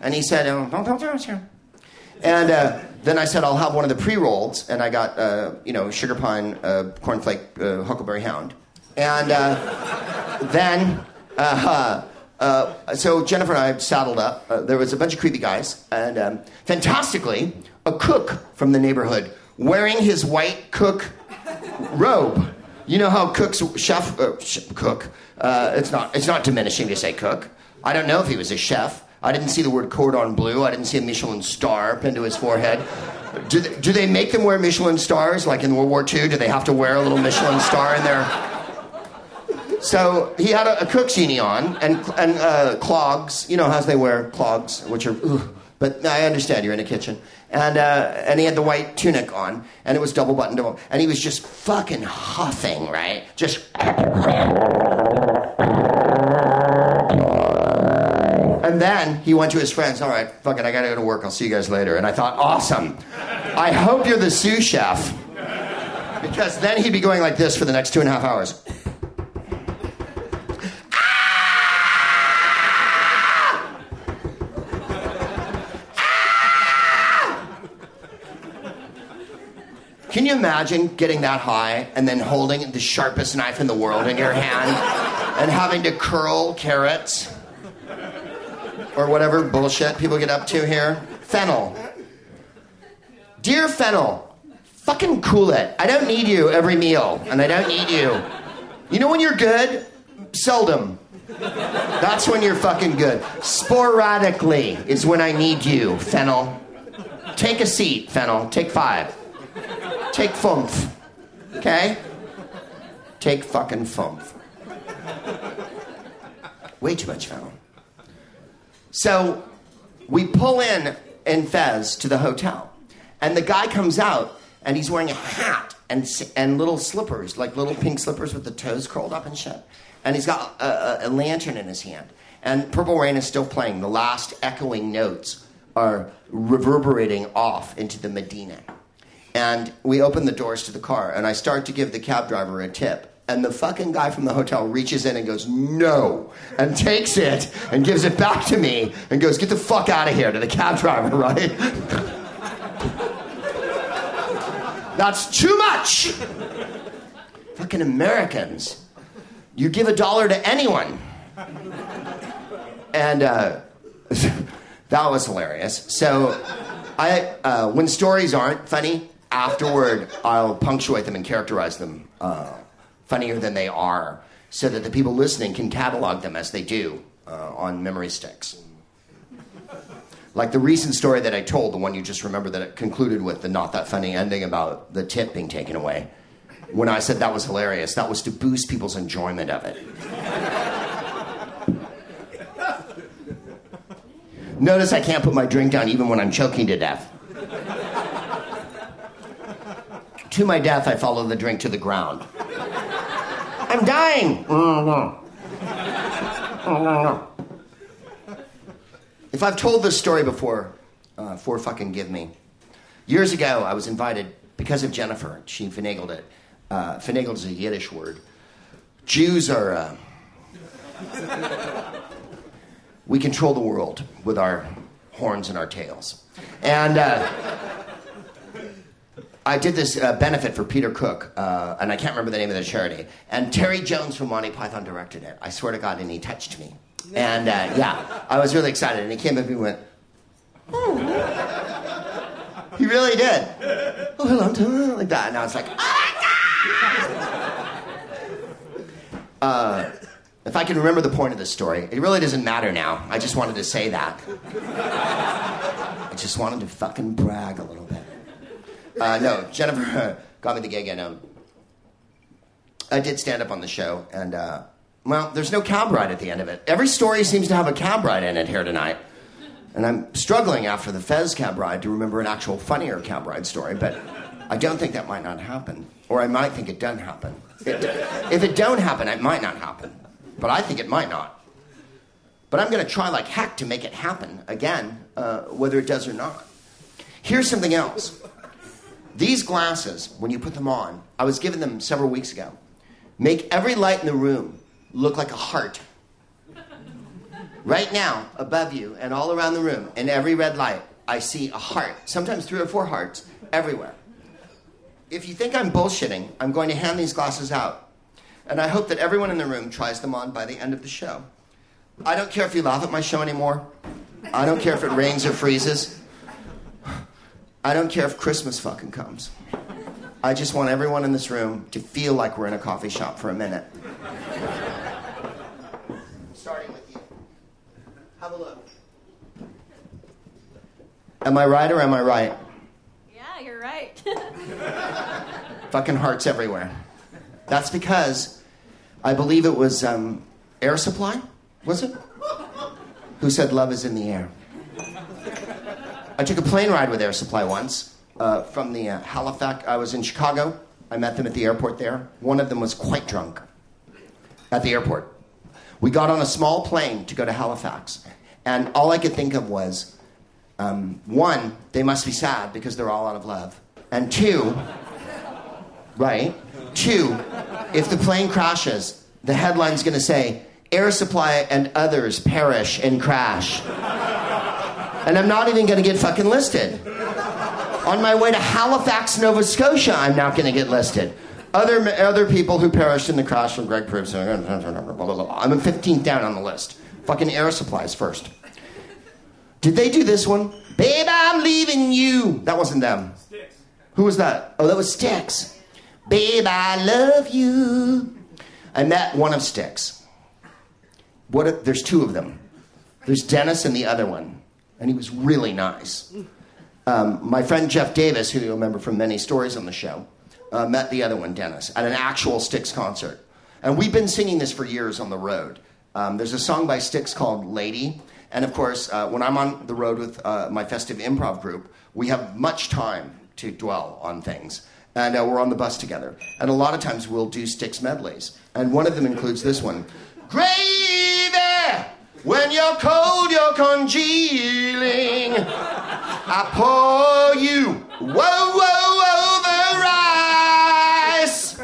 And he said, oh, don't, don't, don't. And uh, then I said, I'll have one of the pre rolls, and I got uh, you know sugar pine, uh, cornflake, uh, huckleberry hound, and then. So Jennifer and I saddled up. There was a bunch of creepy guys, and um, fantastically, a cook from the neighborhood wearing his white cook robe. You know how cooks, chef, uh, cook. Uh, it's not. It's not diminishing to say cook. I don't know if he was a chef. I didn't see the word cordon bleu. I didn't see a Michelin star pinned to his forehead. Do they, do they make them wear Michelin stars like in World War II? Do they have to wear a little Michelin star in there? So he had a, a cook's uni on and, and uh, clogs. You know how they wear clogs, which are, ugh. but I understand you're in a kitchen. And, uh, and he had the white tunic on, and it was double buttoned. And he was just fucking huffing, right? Just. And then he went to his friends. All right, fuck it, I gotta go to work. I'll see you guys later. And I thought, awesome. I hope you're the sous chef. Because then he'd be going like this for the next two and a half hours. Can you imagine getting that high and then holding the sharpest knife in the world in your hand and having to curl carrots or whatever bullshit people get up to here? Fennel. Dear Fennel, fucking cool it. I don't need you every meal, and I don't need you. You know when you're good? Seldom. That's when you're fucking good. Sporadically is when I need you, Fennel. Take a seat, Fennel. Take five. Take fumph. Okay? Take fucking fumph. Way too much fennel. So we pull in in Fez to the hotel, and the guy comes out, and he's wearing a hat and and little slippers, like little pink slippers with the toes curled up and shit. And he's got a, a, a lantern in his hand. And Purple Rain is still playing. The last echoing notes are reverberating off into the Medina. And we open the doors to the car, and I start to give the cab driver a tip. And the fucking guy from the hotel reaches in and goes, no, and takes it and gives it back to me and goes, get the fuck out of here to the cab driver, right? That's too much. Fucking Americans. You give a dollar to anyone. And uh, that was hilarious. So, I, uh, when stories aren't funny, afterward I'll punctuate them and characterize them uh, funnier than they are, so that the people listening can catalog them as they do uh, on memory sticks. Like the recent story that I told, the one you just remember that it concluded with the not that funny ending about the tip being taken away. When I said that was hilarious, that was to boost people's enjoyment of it. Notice I can't put my drink down even when I'm choking to death. To my death, I follow the drink to the ground. I'm dying. If I've told this story before, uh, for fucking give me. Years ago, I was invited because of Jennifer. She finagled it. Uh, finagled is a Yiddish word. Jews are. Uh, we control the world with our horns and our tails. And uh, I did this uh, benefit for Peter Cook, uh, and I can't remember the name of the charity. And Terry Jones from Monty Python directed it. I swear to God, and he touched me. And uh, yeah, I was really excited. And he came up and he went, "Oh." He really did. Oh, hello, Tom," like that. And I was like, oh my God! If I can remember the point of this story, it really doesn't matter now. I just wanted to say that. I just wanted to fucking brag a little bit. Uh, no, Jennifer got me the gig, and um, I did stand up on the show, and uh, well, there's no cab ride at the end of it. Every story seems to have a cab ride in it here tonight. And I'm struggling after the Fez cab ride to remember an actual funnier cab ride story, but I don't think that might not happen. Or I might think it doesn't happen. It, if it don't happen, it might not happen. But I think it might not. But I'm going to try like heck to make it happen again, uh, whether it does or not. Here's something else. These glasses, when you put them on, I was given them several weeks ago, make every light in the room look like a heart. Right now, above you and all around the room, in every red light, I see a heart, sometimes three or four hearts, everywhere. If you think I'm bullshitting, I'm going to hand these glasses out. And I hope that everyone in the room tries them on by the end of the show. I don't care if you laugh at my show anymore. I don't care if it rains or freezes. I don't care if Christmas fucking comes. I just want everyone in this room to feel like we're in a coffee shop for a minute. Starting with you. Have a look. Am I right or am I right? Yeah, you're right. Fucking hearts everywhere. That's because I believe it was um, Air Supply, was it? Who said love is in the air. I took a plane ride with Air Supply once uh, from the uh, Halifax. I was in Chicago. I met them at the airport there. One of them was quite drunk at the airport. We got on a small plane to go to Halifax, and all I could think of was um, one, they must be sad because they're all out of love, and two, right? Two, if the plane crashes, the headline's going to say, Air Supply and others perish in crash. And I'm not even going to get fucking listed. On my way to Halifax, Nova Scotia, I'm not going to get listed. Other, other people who perished in the crash from Greg Proops. I'm 15th down on the list. Fucking Air Supplies first. Did they do this one? Babe, I'm leaving you. That wasn't them. Styx. Who was that? Oh, that was Styx. Babe, I love you. I met one of Styx. What? A, there's two of them. There's Dennis and the other one, and he was really nice. Um, my friend Jeff Davis, who you remember from many stories on the show, uh, met the other one, Dennis, at an actual Styx concert. And we've been singing this for years on the road. Um, there's a song by Styx called Lady. And of course, uh, when I'm on the road with uh, my festive improv group, we have much time to dwell on things. And uh, we're on the bus together. And a lot of times we'll do Styx medleys. And one of them includes this one Gravy! When you're cold, you're congealing. I pour you, whoa, whoa, over rice.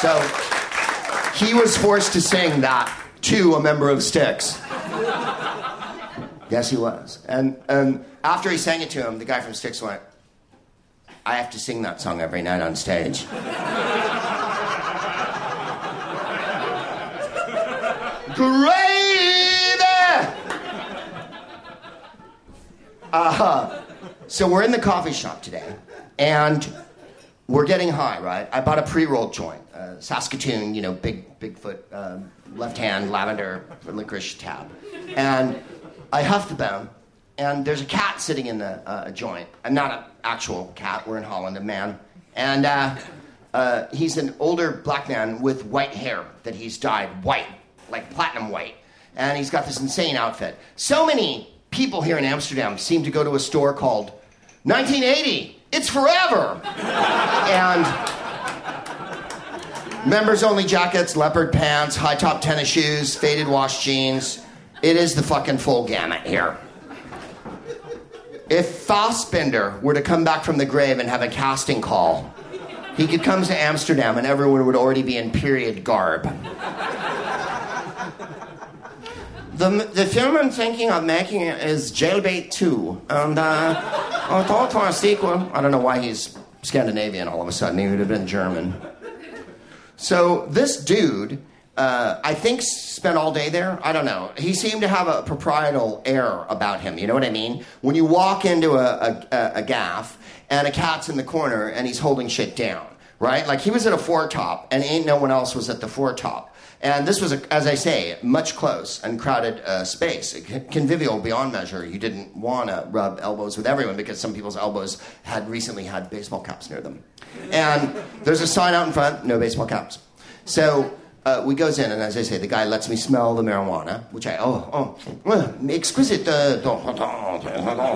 So he was forced to sing that to a member of Styx. Yes, he was. And, and after he sang it to him, the guy from Styx went, I have to sing that song every night on stage. Gravy! Uh-huh. So we're in the coffee shop today, and we're getting high, right? I bought a pre-rolled joint, uh, Saskatoon, you know, big Bigfoot, uh, left hand lavender licorice tab, and I huff the them, and there's a cat sitting in the uh, joint. I'm not an actual cat. We're in Holland, a man, and uh, uh, he's an older black man with white hair that he's dyed white, like platinum white, and he's got this insane outfit. So many people here in Amsterdam seem to go to a store called 1980. It's forever. and members only jackets, leopard pants, high top tennis shoes, faded wash jeans. It is the fucking full gamut here. If Fassbinder were to come back from the grave and have a casting call, he could come to Amsterdam and everyone would already be in period garb. The, the film I'm thinking of making is Jailbait 2. And uh, I thought for a sequel, I don't know why he's Scandinavian all of a sudden. He would have been German. So this dude, uh, I think, spent all day there. I don't know. He seemed to have a proprietorial air about him. You know what I mean? When you walk into a, a, a, a gaff and a cat's in the corner and he's holding shit down, right? Like he was at a foretop and ain't no one else was at the foretop. And this was, a, as I say, much close and crowded uh, space, convivial beyond measure. You didn't want to rub elbows with everyone because some people's elbows had recently had baseball caps near them. And there's a sign out in front, no baseball caps. So uh, we goes in, and as I say, the guy lets me smell the marijuana, which I oh oh exquisite, uh,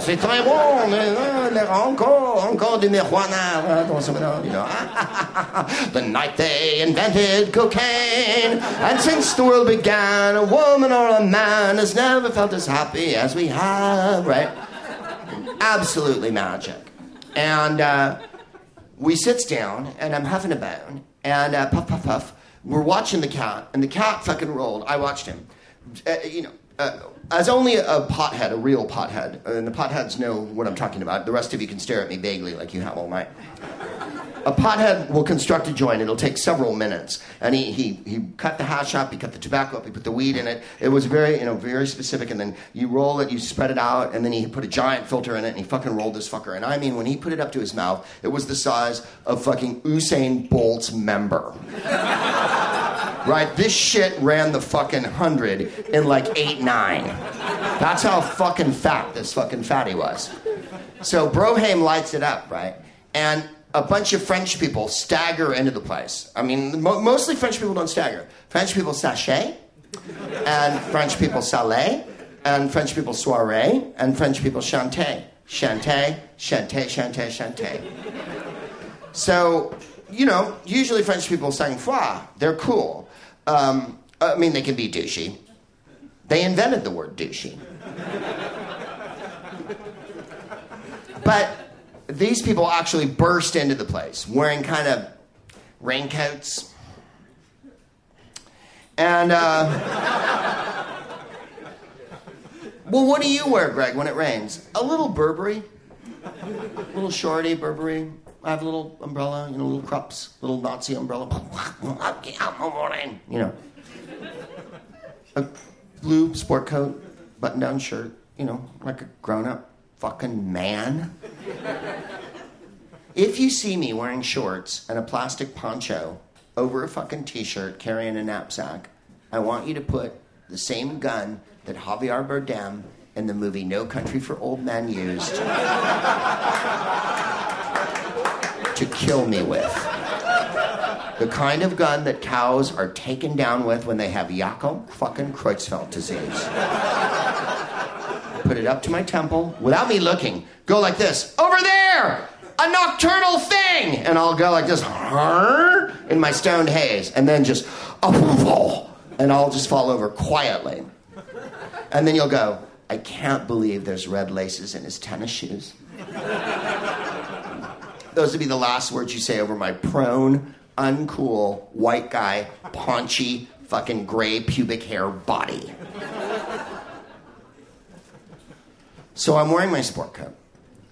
c'est très bon, uh, encore encore de marijuana, you know. the night they invented cocaine, and since the world began, a woman or a man has never felt as happy as we have, right? absolutely magic. And uh, we sits down, and I'm having a bone, and uh, puff, puff, puff. We're watching the cat, and the cat fucking rolled. I watched him. Uh, you know, uh, as only a pothead, a real pothead, and the potheads know what I'm talking about. The rest of you can stare at me vaguely like you have all night. A pothead will construct a joint. It'll take several minutes. And he, he, he cut the hash up, he cut the tobacco up, he put the weed in it. It was very, you know, very specific. And then you roll it, you spread it out, and then he put a giant filter in it, and he fucking rolled this fucker. And I mean, when he put it up to his mouth, it was the size of fucking Usain Bolt's member. right? This shit ran the fucking hundred in like eight, nine. That's how fucking fat this fucking fatty was. So Broham lights it up, right? And a bunch of French people stagger into the place. I mean, mo- mostly French people don't stagger. French people sachet, and French people salé, and French people soirée, and French people chanté. Chanté, chanté, chanté, chanté. So, you know, usually French people sang foi. They're cool. Um, I mean, they can be douchey. They invented the word douchey. but these people actually burst into the place wearing kind of raincoats. And, uh, well, what do you wear, Greg, when it rains? A little Burberry, a little shorty Burberry. I have a little umbrella, you know, little Krups, little Nazi umbrella. You know, a blue sport coat, button-down shirt. You know, like a grown-up fucking man. If you see me wearing shorts and a plastic poncho over a fucking t shirt carrying a knapsack, I want you to put the same gun that Javier Bardem in the movie No Country for Old Men used to kill me with. The kind of gun that cows are taken down with when they have Jakob fucking Creutzfeldt disease put it up to my temple without me looking. Go like this. Over there! A nocturnal thing! And I'll go like this in my stoned haze. And then just, and I'll just fall over quietly. And then you'll go, I can't believe there's red laces in his tennis shoes. Those would be the last words you say over my prone, uncool, white guy, paunchy, fucking gray pubic hair body. So I'm wearing my sport coat,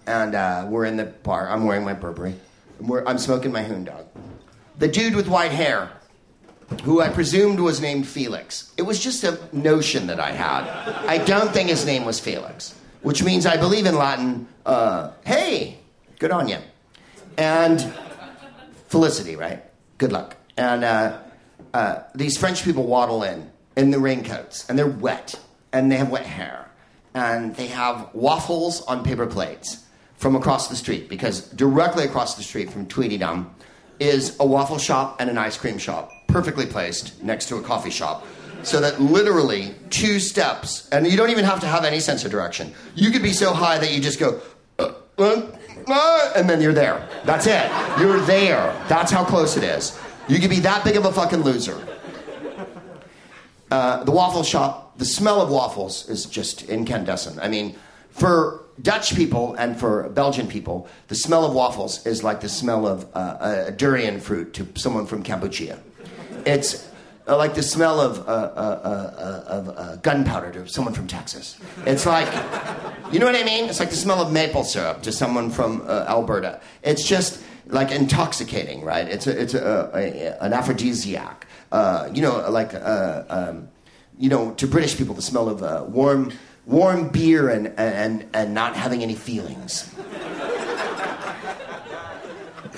and uh, we're in the bar. I'm wearing my Burberry. I'm, I'm smoking my Hoon Dog. The dude with white hair, who I presumed was named Felix. It was just a notion that I had. I don't think his name was Felix, which means I believe in Latin, uh, hey, good on you. And Felicity, right? Good luck. And uh, uh, these French people waddle in in the raincoats, and they're wet, and they have wet hair and they have waffles on paper plates from across the street because directly across the street from Tweedledum is a waffle shop and an ice cream shop, perfectly placed next to a coffee shop. So that literally two steps, and you don't even have to have any sense of direction. You could be so high that you just go, uh, uh, uh, and then you're there. That's it. You're there. That's how close it is. You could be that big of a fucking loser. Uh, the waffle shop, the smell of waffles is just incandescent. I mean, for Dutch people and for Belgian people, the smell of waffles is like the smell of uh, a durian fruit to someone from Cambodia. It's uh, like the smell of, uh, uh, uh of gunpowder to someone from Texas. It's like, you know what I mean? It's like the smell of maple syrup to someone from Alberta. It's just like intoxicating, right? It's, a, it's a, a, an aphrodisiac. Uh, you know, like, uh, um, you know, to British people, the smell of uh, warm, warm beer and, and, and not having any feelings.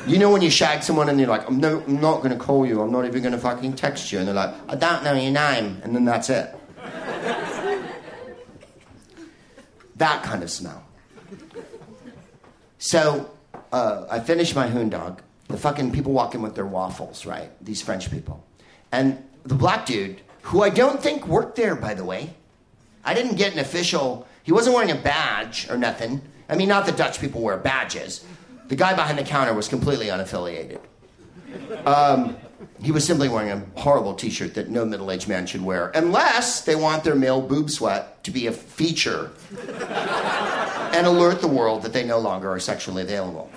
You know when you shag someone and you're like, I'm, no, I'm not going to call you, I'm not even going to fucking text you, and they're like, I don't know your name, and then that's it. that kind of smell. So uh, I finish my hoon dog. The fucking people walk in with their waffles, right? These French people. And the black dude, who I don't think worked there, by the way, I didn't get an official, he wasn't wearing a badge or nothing. I mean, not that Dutch people wear badges. The guy behind the counter was completely unaffiliated. Um, he was simply wearing a horrible t shirt that no middle aged man should wear, unless they want their male boob sweat to be a feature and alert the world that they no longer are sexually available.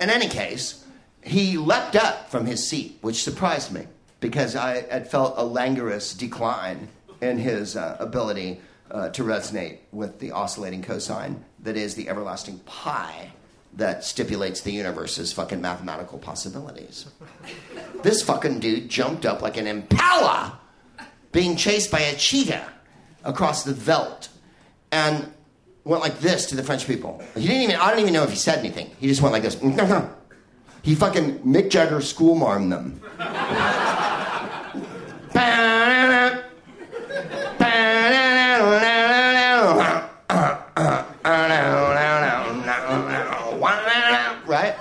In any case, he leapt up from his seat, which surprised me because I had felt a languorous decline in his uh, ability uh, to resonate with the oscillating cosine that is the everlasting pi that stipulates the universe's fucking mathematical possibilities. This fucking dude jumped up like an impala being chased by a cheetah across the veldt and went like this to the French people. He didn't even, I don't even know if he said anything. He just went like this. He fucking Mick Jagger schoolmarmed them. right?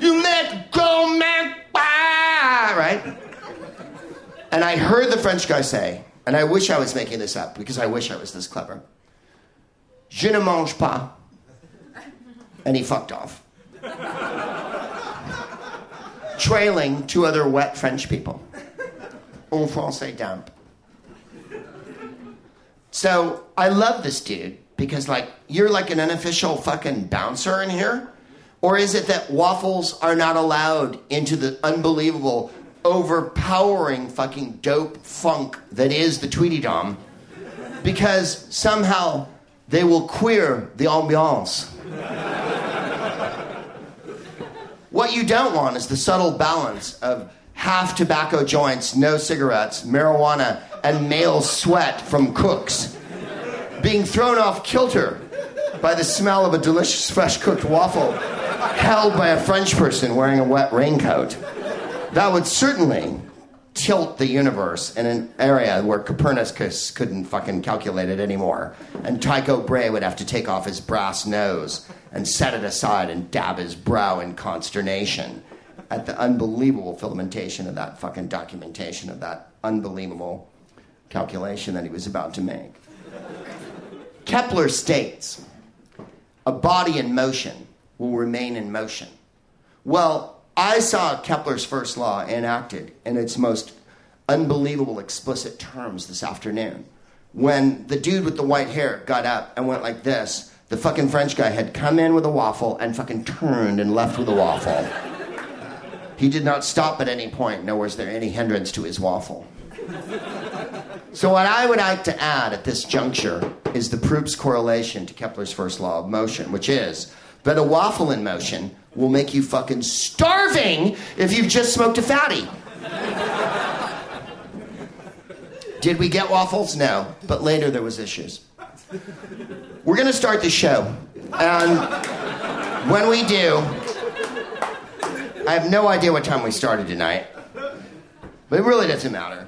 You go, man, right? And I heard the French guy say, and I wish I was making this up because I wish I was this clever. Je ne mange pas. And he fucked off. Trailing two other wet French people. En français damp. So I love this dude because, like, you're like an unofficial fucking bouncer in here. Or is it that waffles are not allowed into the unbelievable, overpowering fucking dope funk that is the Tweety Dom? Because somehow they will queer the ambiance. What you don't want is the subtle balance of half tobacco joints, no cigarettes, marijuana, and male sweat from cooks being thrown off kilter by the smell of a delicious fresh cooked waffle held by a French person wearing a wet raincoat. That would certainly tilt the universe in an area where Copernicus couldn't fucking calculate it anymore. And Tycho Brahe would have to take off his brass nose and set it aside and dab his brow in consternation at the unbelievable filamentation of that fucking documentation of that unbelievable calculation that he was about to make. Kepler states a body in motion will remain in motion. Well, I saw Kepler's first law enacted in its most unbelievable explicit terms this afternoon. When the dude with the white hair got up and went like this, the fucking French guy had come in with a waffle and fucking turned and left with a waffle. He did not stop at any point, nor was there any hindrance to his waffle. So, what I would like to add at this juncture is the Proop's correlation to Kepler's first law of motion, which is that a waffle in motion will make you fucking starving if you've just smoked a fatty. Did we get waffles? No, but later there was issues. We're going to start the show. And when we do, I have no idea what time we started tonight, but it really doesn't matter.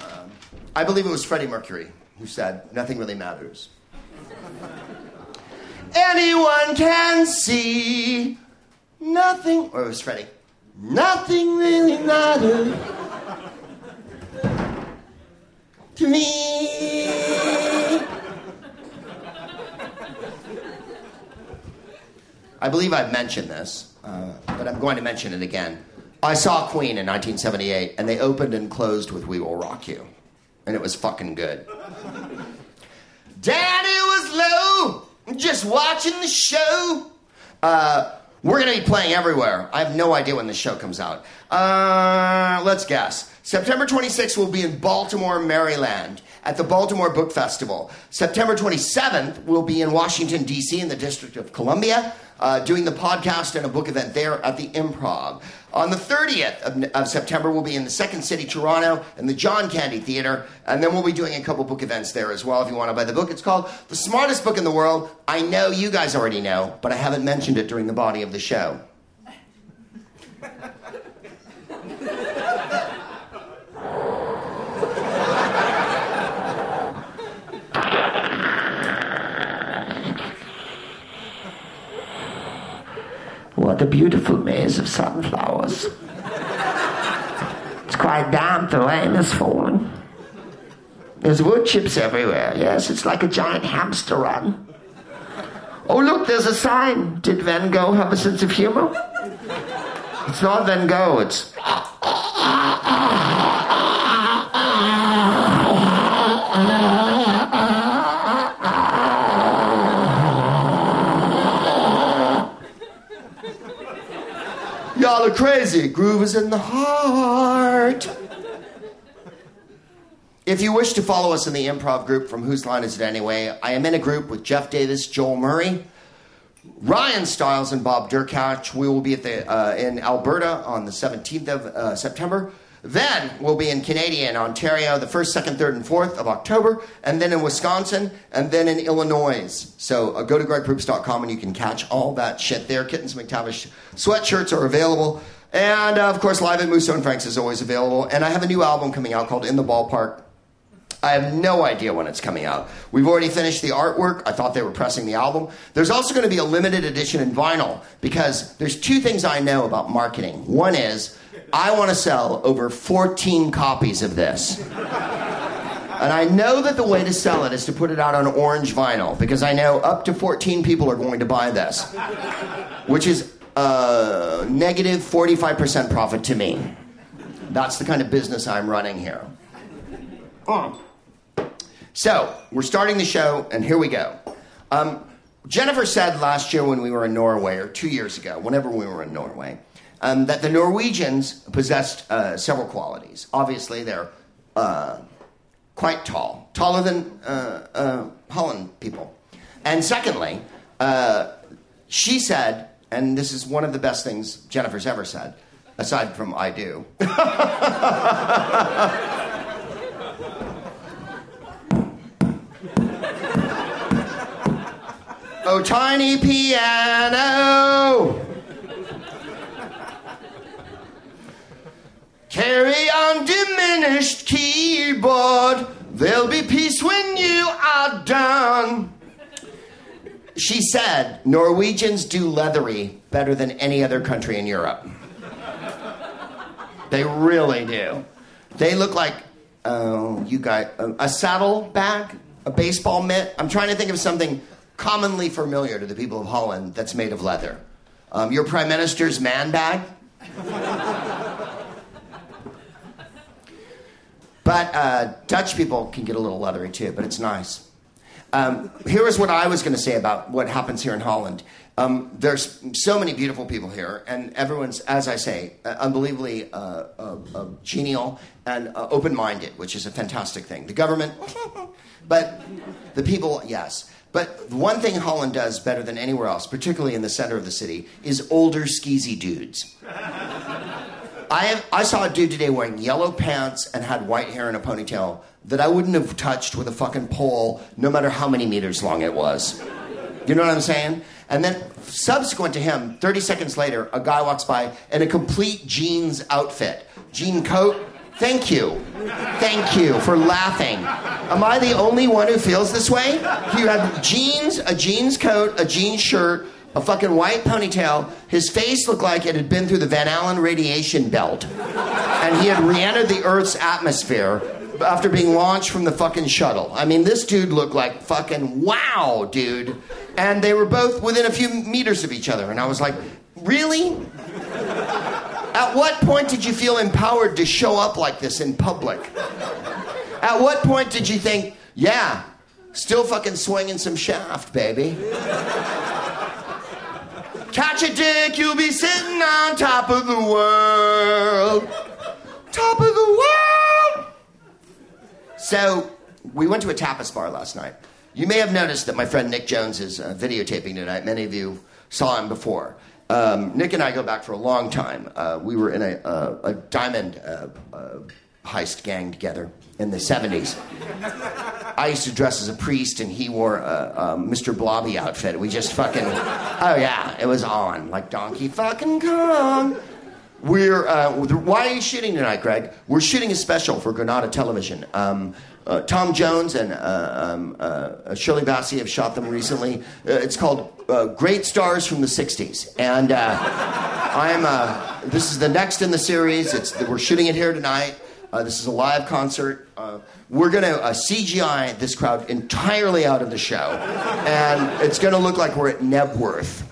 Um, I believe it was Freddie Mercury who said, Nothing really matters. Anyone can see nothing, or it was Freddie. Nothing really mattered to me. I believe I've mentioned this, uh, but I'm going to mention it again. I saw Queen in 1978, and they opened and closed with We Will Rock You. And it was fucking good. Daddy was low, just watching the show. Uh, we're going to be playing everywhere. I have no idea when the show comes out. Uh, let's guess. September 26th, we'll be in Baltimore, Maryland at the Baltimore Book Festival. September 27th, we'll be in Washington, D.C., in the District of Columbia, uh, doing the podcast and a book event there at the Improv. On the 30th of, of, September, we'll be in the Second City, Toronto, in the John Candy Theater, and then we'll be doing a couple book events there as well if you want to buy the book. It's called The Smartest Book in the World. I know you guys already know, but I haven't mentioned it during the body of the show. A beautiful maze of sunflowers. It's quite damp, the rain has fallen. There's wood chips everywhere. Yes, it's like a giant hamster run. Oh, look, there's a sign. Did Van Gogh have a sense of humor? It's not Van Gogh, it's. Y'all are crazy. Groove is in the heart. If you wish to follow us in the improv group from Whose Line Is It Anyway, I am in a group with Jeff Davis, Joel Murray, Ryan Stiles, and Bob Derkach. We will be at the uh, in Alberta on the 17th of uh, September. Then we'll be in Canadian Ontario the 1st, 2nd, 3rd, and 4th of October, and then in Wisconsin, and then in Illinois. So uh, go to gregproops.com and you can catch all that shit there. Kittens McTavish sweatshirts are available. And uh, of course, Live at Musso and Frank's is always available. And I have a new album coming out called In the Ballpark. I have no idea when it's coming out. We've already finished the artwork. I thought they were pressing the album. There's also going to be a limited edition in vinyl because there's two things I know about marketing. One is I want to sell over 14 copies of this. And I know that the way to sell it is to put it out on orange vinyl because I know up to 14 people are going to buy this, which is a negative 45% profit to me. That's the kind of business I'm running here. So, we're starting the show, and here we go. Um, Jennifer said last year when we were in Norway, or two years ago, whenever we were in Norway, um, that the Norwegians possessed uh, several qualities. Obviously, they're uh, quite tall, taller than uh, uh Holland people. And secondly, uh, she said, and this is one of the best things Jennifer's ever said, aside from I do. oh, tiny piano. Carry on diminished keyboard. There'll be peace when you are done. She said Norwegians do leathery better than any other country in Europe. They really do. They look like, oh, you got a, a saddle bag, a baseball mitt. I'm trying to think of something commonly familiar to the people of Holland that's made of leather. Um, your prime minister's man bag. But uh, Dutch people can get a little leathery too, but it's nice. Um, here is what I was going to say about what happens here in Holland. Um, there's so many beautiful people here, and everyone's, as I say, uh, unbelievably uh, uh, uh genial and uh, open minded, which is a fantastic thing. The government, but the people, yes. But one thing Holland does better than anywhere else, particularly in the center of the city, is older skeezy dudes. I, have, I saw a dude today wearing yellow pants and had white hair and a ponytail that I wouldn't have touched with a fucking pole, no matter how many meters long it was. You know what I'm saying? And then, subsequent to him, 30 seconds later, a guy walks by in a complete jeans outfit. Jean coat. Thank you. Thank you for laughing. Am I the only one who feels this way? You have jeans, a jeans coat, a jeans shirt, a fucking white ponytail. His face looked like it had been through the Van Allen radiation belt. And he had re entered the Earth's atmosphere after being launched from the fucking shuttle. I mean, this dude looked like fucking wow, dude. And they were both within a few meters of each other. And I was like, really? At what point did you feel empowered to show up like this in public? At what point did you think, yeah, still fucking swinging some shaft, baby? Catch a dick, you'll be sitting on top of the world. Top of the world. So, we went to a tapas bar last night. You may have noticed that my friend Nick Jones is uh, videotaping tonight. Many of you saw him before. Um, Nick and I go back for a long time. Uh, we were in a, a, a diamond uh, uh heist gang together in the 70s. I used to dress as a priest, and he wore a, a Mr. Blobby outfit. We just fucking, oh yeah, it was on like Donkey fucking Kong. We're, uh, why are you shooting tonight, Greg? We're shooting a special for Granada Television. Um, uh, Tom Jones and uh, um, uh, Shirley Bassey have shot them recently. Uh, it's called uh, Great Stars from the 60s. And I'm, this is the next in the series. It's, we're shooting it here tonight. Uh, this is a live concert. Uh, we're going uh, to CGI this crowd entirely out of the show. And it's going to look like we're at Knebworth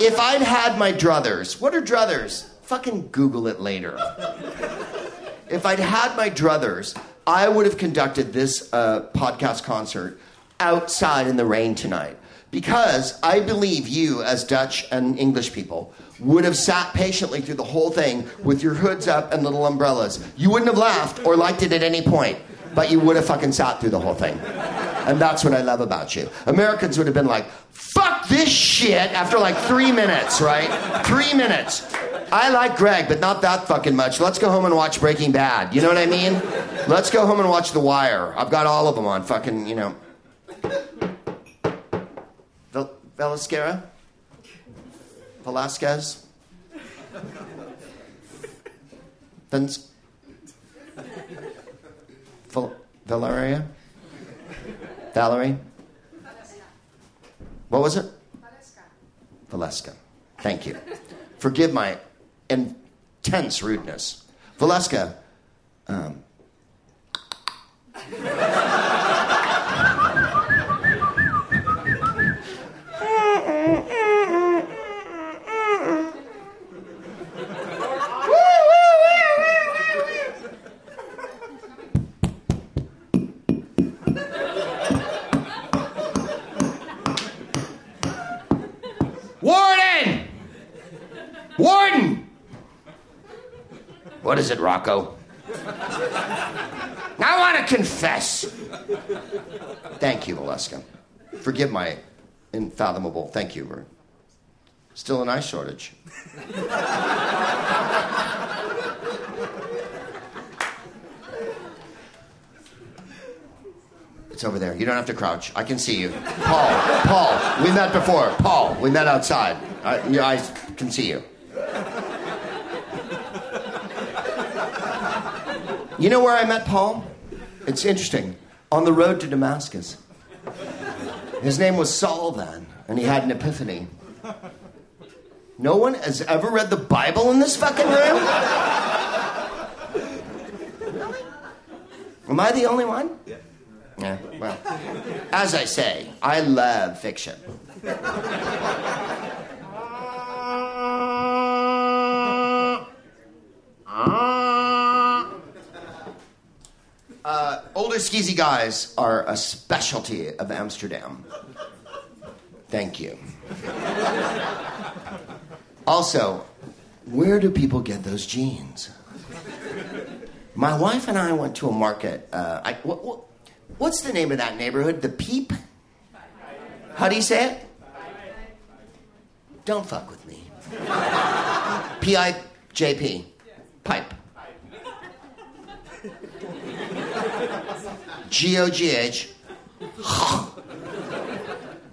if I'd had my druthers, what are druthers? Fucking Google it later. If I'd had my druthers, I would have conducted this uh, podcast concert outside in the rain tonight. Because I believe you, as Dutch and English people, would have sat patiently through the whole thing with your hoods up and little umbrellas. You wouldn't have laughed or liked it at any point, but you would have fucking sat through the whole thing. And that's what I love about you. Americans would have been like, fuck this shit after like three minutes, right? Three minutes. I like Greg, but not that fucking much. Let's go home and watch Breaking Bad. You know what I mean? Let's go home and watch The Wire. I've got all of them on fucking, you know. Vel-? Velasquez? Val- Valeria? Valerie? What was it? Valeska. Valeska. Thank you. Forgive my intense rudeness. Valeska, um, Warden! Warden! What is it, Rocco? I want to confess. Thank you, Valeska. Forgive my unfathomable thank you. We're still an ice shortage. It's over there. You don't have to crouch. I can see you. Paul, Paul, we met before. Paul, we met outside. I, I can see you. You know where I met Paul? It's interesting. On the road to Damascus. His name was Saul then, and he had an epiphany. No one has ever read the Bible in this fucking room? Really? Am I the only one? Yeah. Yeah, well, as I say, I love fiction. Uh, older skeezy guys are a specialty of Amsterdam. Thank you. Also, where do people get those jeans? My wife and I went to a market. Uh, I, what, what, what's the name of that neighborhood? The Peep? How do you say it? Don't fuck with me. P I J P. Pipe. G O G H.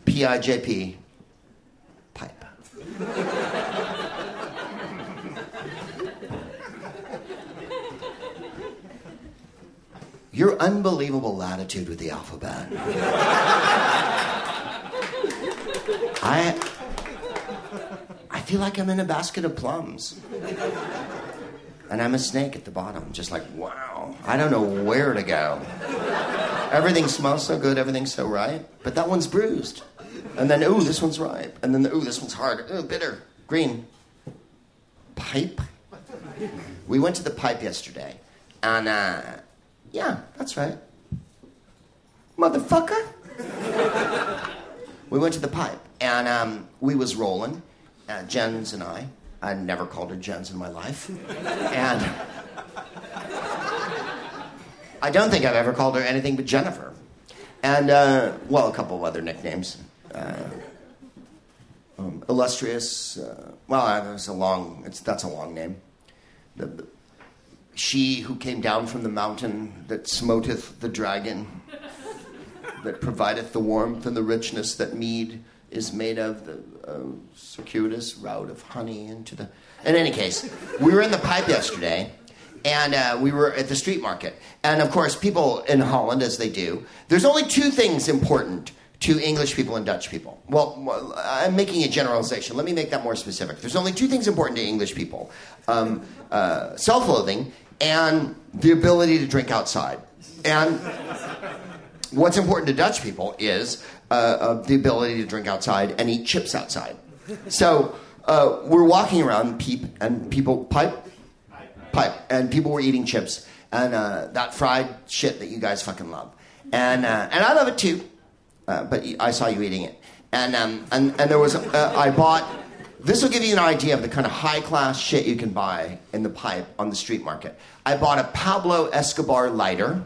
P I J P. Pipe. Your unbelievable latitude with the alphabet. I I feel like I'm in a basket of plums. And I'm a snake at the bottom, just like, wow, I don't know where to go. Everything smells so good, everything's so ripe, but that one's bruised. And then, ooh, this one's ripe. And then, ooh, this one's hard. Ooh, bitter. Green. Pipe? We went to the pipe yesterday, and, uh, yeah, that's right. Motherfucker. we went to the pipe, and um, we was rolling, uh, Jens and I. I'd never called her Jens in my life. And I don't think I've ever called her anything but Jennifer. And, uh, well, a couple of other nicknames. Uh, um, illustrious, uh, well, it's a long, it's, that's a long name. The, the, she who came down from the mountain that smoteth the dragon, that provideth the warmth and the richness that mead is made of, the uh, circuitous route of honey into the. In any case, we were in the pipe yesterday, and uh, we were at the street market. And of course, people in Holland, as they do, there's only two things important to English people and Dutch people. Well, I'm making a generalization. Let me make that more specific. There's only two things important to English people um, uh, self loathing and the ability to drink outside. And what's important to Dutch people is uh, the ability to drink outside and eat chips outside. So uh, we're walking around Peep and people pipe, pipe, and people were eating chips and uh, that fried shit that you guys fucking love, and uh, and I love it too. Uh, but I saw you eating it, And, um, and, and there was, uh, I bought, this will give you an idea of the kind of high class shit you can buy in the pipe on the street market. I bought a Pablo Escobar lighter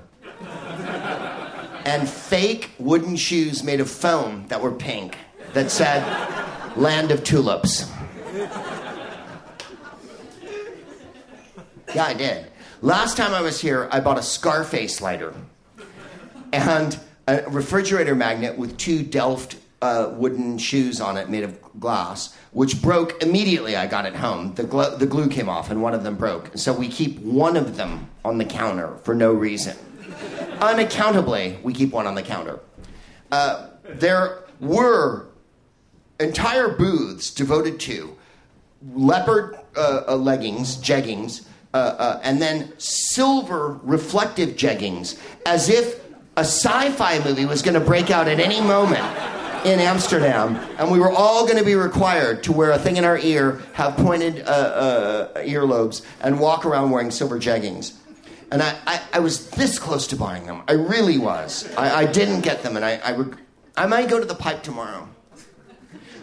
and fake wooden shoes made of foam that were pink that said Land of Tulips. Yeah, I did. Last time I was here, I bought a Scarface lighter and a refrigerator magnet with two Delft uh, wooden shoes on it made of glass, which broke immediately. I got it home. The, glu- the glue came off, and one of them broke. So we keep one of them on the counter for no reason. Unaccountably, we keep one on the counter. Uh, there were entire booths devoted to leopard uh, uh, leggings, jeggings, uh, uh, and then silver reflective jeggings, as if a sci fi movie was going to break out at any moment in Amsterdam, and we were all going to be required to wear a thing in our ear, have pointed uh, uh, earlobes, and walk around wearing silver jeggings. And I, I, I was this close to buying them. I really was. I, I didn't get them, and I, I, reg- I might go to the Pijp tomorrow.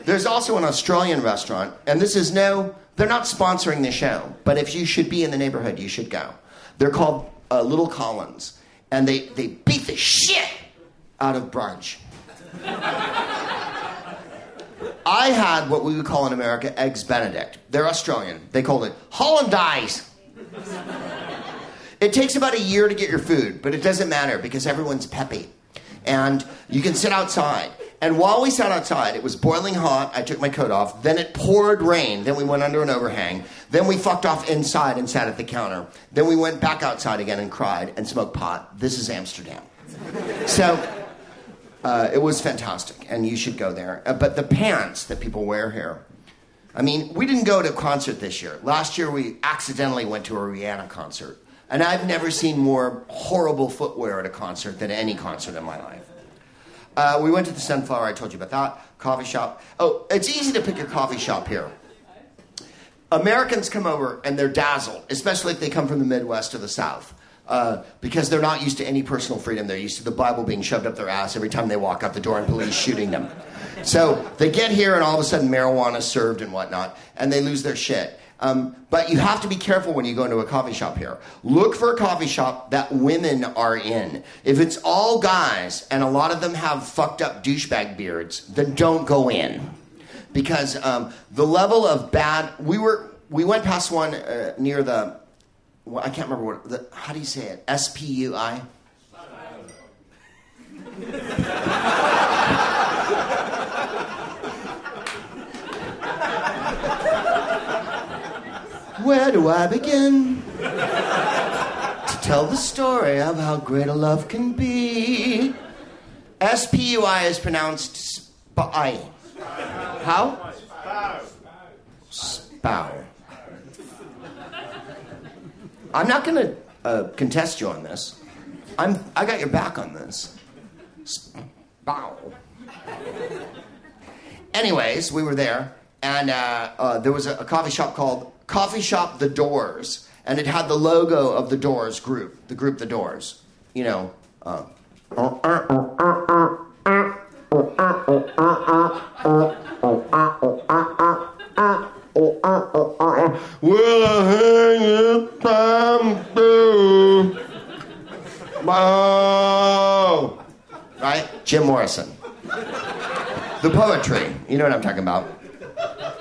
There's also an Australian restaurant, and this is no, they're not sponsoring the show, but if you should be in the neighborhood, you should go. They're called uh, Little Collins, and they, they beat the shit out of brunch. I had what we would call in America eggs Benedict. They're Australian. They called it Hollandaise. It takes about a year to get your food, but it doesn't matter because everyone's peppy. And you can sit outside. And while we sat outside, it was boiling hot. I took my coat off. Then it poured rain. Then we went under an overhang. Then we fucked off inside and sat at the counter. Then we went back outside again and cried and smoked pot. This is Amsterdam. So uh, it was fantastic, and you should go there. Uh, but the pants that people wear here, I mean, we didn't go to a concert this year. Last year, we accidentally went to a Rihanna concert. And I've never seen more horrible footwear at a concert than any concert in my life. Uh, we went to the Sunflower, I told you about that. Coffee shop. Oh, it's easy to pick a coffee shop here. Americans come over and they're dazzled, especially if they come from the Midwest or the South, uh, because they're not used to any personal freedom. They're used to the Bible being shoved up their ass every time they walk out the door and police shooting them. So they get here and all of a sudden marijuana served and whatnot, and they lose their shit. Um, but you have to be careful when you go into a coffee shop here. Look for a coffee shop that women are in. If it's all guys and a lot of them have fucked up douchebag beards, then don't go in because um, the level of bad. We were we went past one uh, near the. Well, I can't remember what. The, how do you say it? S P U I. Where do I begin to tell the story of how great a love can be? S P U I is pronounced spy. How? Spow. I'm not going to uh, contest you on this. I'm, I got your back on this. Spow. Anyways, we were there, and uh, uh, there was a, a coffee shop called Coffee Shop The Doors, and it had the logo of the Doors group, the group The Doors. You know. Uh, Will I hang it time through? Oh. Right? Jim Morrison. The poetry. You know what I'm talking about.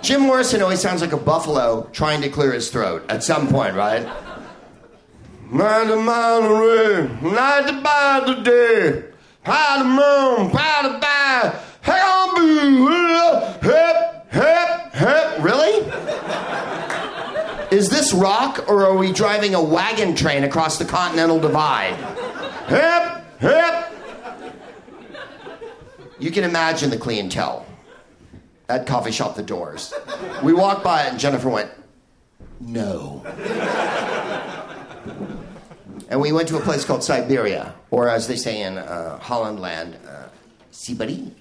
Jim Morrison always sounds like a buffalo trying to clear his throat at some point, right? Ninety miles away, ninety by the day, high the moon, by the by, hey on boo, hip, hip, hip. Really? Is this rock or are we driving a wagon train across the Continental Divide? Hip, hip. You can imagine the clientele at coffee shop The Doors. We walked by it and Jennifer went, no. and we went to a place called Siberia, or as they say in uh, Holland land, uh, Sibari.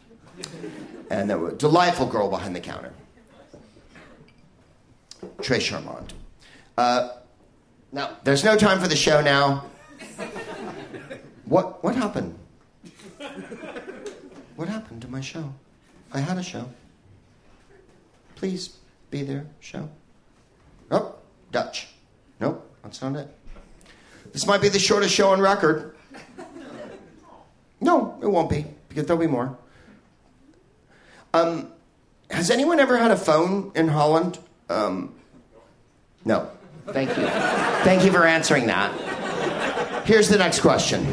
And there was a delightful girl behind the counter. Très charmant. Uh, now, there's no time for the show now. What, what happened? What happened to my show? I had a show. Please be there, show. Oh, Dutch. Nope, that's not it. This might be the shortest show on record. No, it won't be, because there'll be more. Um, has anyone ever had a phone in Holland? Um, no. Thank you. Thank you for answering that. Here's the next question.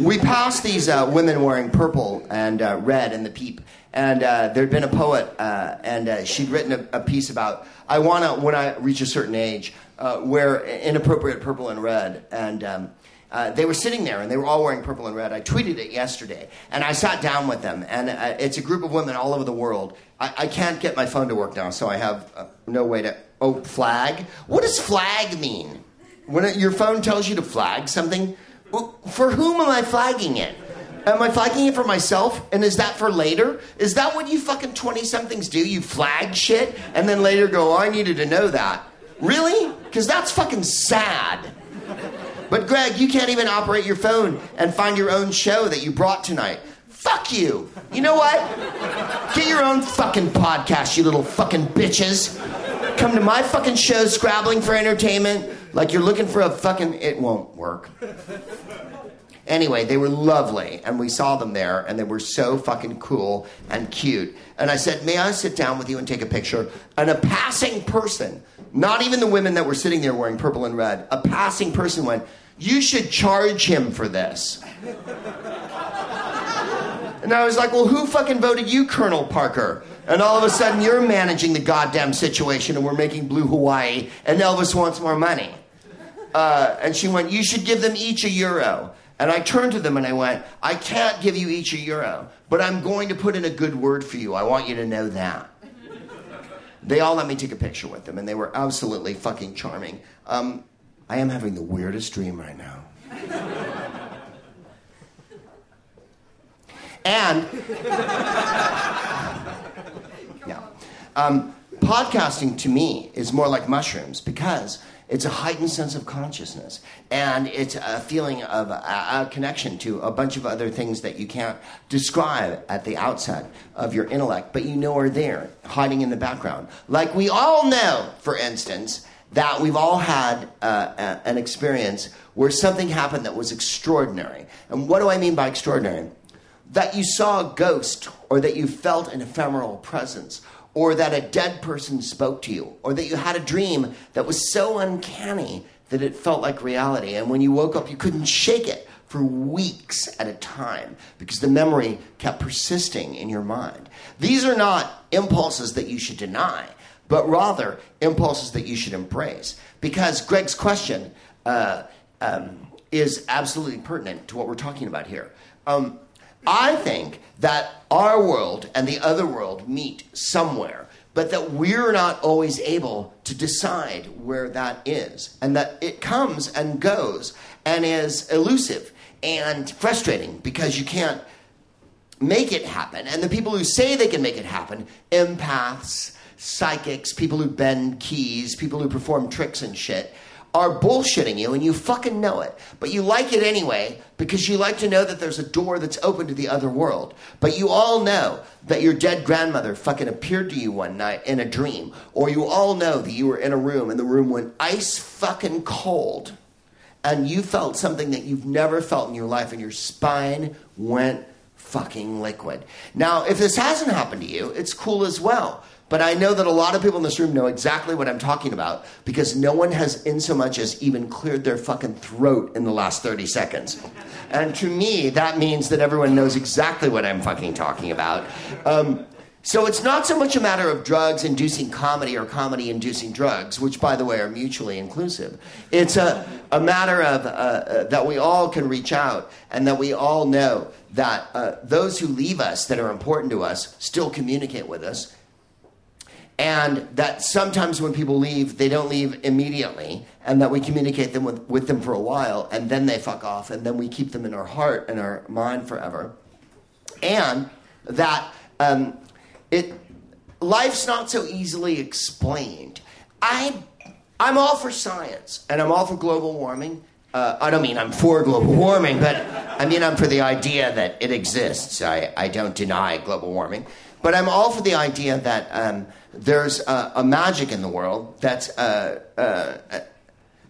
We passed these uh, women wearing purple and uh, red in the Peep, and uh, there'd been a poet, uh, and uh, she'd written a, a, piece about I want to, when I reach a certain age, uh, wear inappropriate purple and red, and um, uh, they were sitting there and they were all wearing purple and red. I tweeted it yesterday and I sat down with them. And uh, it's a group of women all over the world. I, I can't get my phone to work now, so I have no way to. Oh, flag? What does flag mean? When it, your phone tells you to flag something, well, for whom am I flagging it? Am I flagging it for myself? And is that for later? Is that what you fucking 20 somethings do? You flag shit and then later go, oh, I needed to know that. Really? Because that's fucking sad. But Greg, you can't even operate your phone and find your own show that you brought tonight. Fuck you. You know what? Get your own fucking podcast, you little fucking bitches. Come to my fucking show, scrabbling for entertainment, like you're looking for a fucking. It won't work. Anyway, they were lovely, and we saw them there, and they were so fucking cool and cute. And I said, May I sit down with you and take a picture? And a passing person, not even the women that were sitting there wearing purple and red, a passing person went, you should charge him for this. And I was like, Well, who fucking voted you, Colonel Parker? And all of a sudden, you're managing the goddamn situation, and we're making Blue Hawaii, and Elvis wants more money. Uh, and she went, You should give them each a euro. And I turned to them and I went, I can't give you each a euro, but I'm going to put in a good word for you. I want you to know that. They all let me take a picture with them, and they were absolutely fucking charming. Um, I am having the weirdest dream right now. and, yeah. Um, podcasting to me is more like mushrooms because it's a heightened sense of consciousness and it's a feeling of a, a, connection to a bunch of other things that you can't describe at the outset of your intellect but you know are there hiding in the background like we all know for instance that we've all had uh, an experience where something happened that was extraordinary. And what do I mean by extraordinary? That you saw a ghost, or that you felt an ephemeral presence, or that a dead person spoke to you, or that you had a dream that was so uncanny that it felt like reality. And when you woke up, you couldn't shake it for weeks at a time because the memory kept persisting in your mind. These are not impulses that you should deny but rather impulses that you should embrace. Because Greg's question uh, um, is absolutely pertinent to what we're talking about here. Um, I think that our world and the other world meet somewhere, but that we're not always able to decide where that is, and that it comes and goes and is elusive and frustrating because you can't make it happen. And the people who say they can make it happen, empaths, psychics, people who bend keys, people who perform tricks and shit, are bullshitting you and you fucking know it. But you like it anyway because you like to know that there's a door that's open to the other world. But you all know that your dead grandmother fucking appeared to you one night in a dream. Or you all know that you were in a room and the room went ice fucking cold and you felt something that you've never felt in your life and your spine went fucking liquid. Now, if this hasn't happened to you, it's cool as well but I know that a lot of people in this room know exactly what I'm talking about because no one has, in so much as, even cleared their fucking throat in the last 30 seconds. And to me, that means that everyone knows exactly what I'm fucking talking about. Um, so it's not so much a matter of drugs inducing comedy or comedy inducing drugs, which, by the way, are mutually inclusive. It's a, a matter of uh, uh, that we all can reach out and that we all know that uh, those who leave us that are important to us still communicate with us and that sometimes when people leave, they don't leave immediately, and that we communicate them with, with them for a while, and then they fuck off, and then we keep them in our heart and our mind forever. And that um, it life's not so easily explained. I I'm all for science, and I'm all for global warming, Uh, I don't mean I'm for global warming, but I mean I'm for the idea that it exists. I, I don't deny global warming. But I'm all for the idea that um, there's a, a, magic in the world that's uh, uh,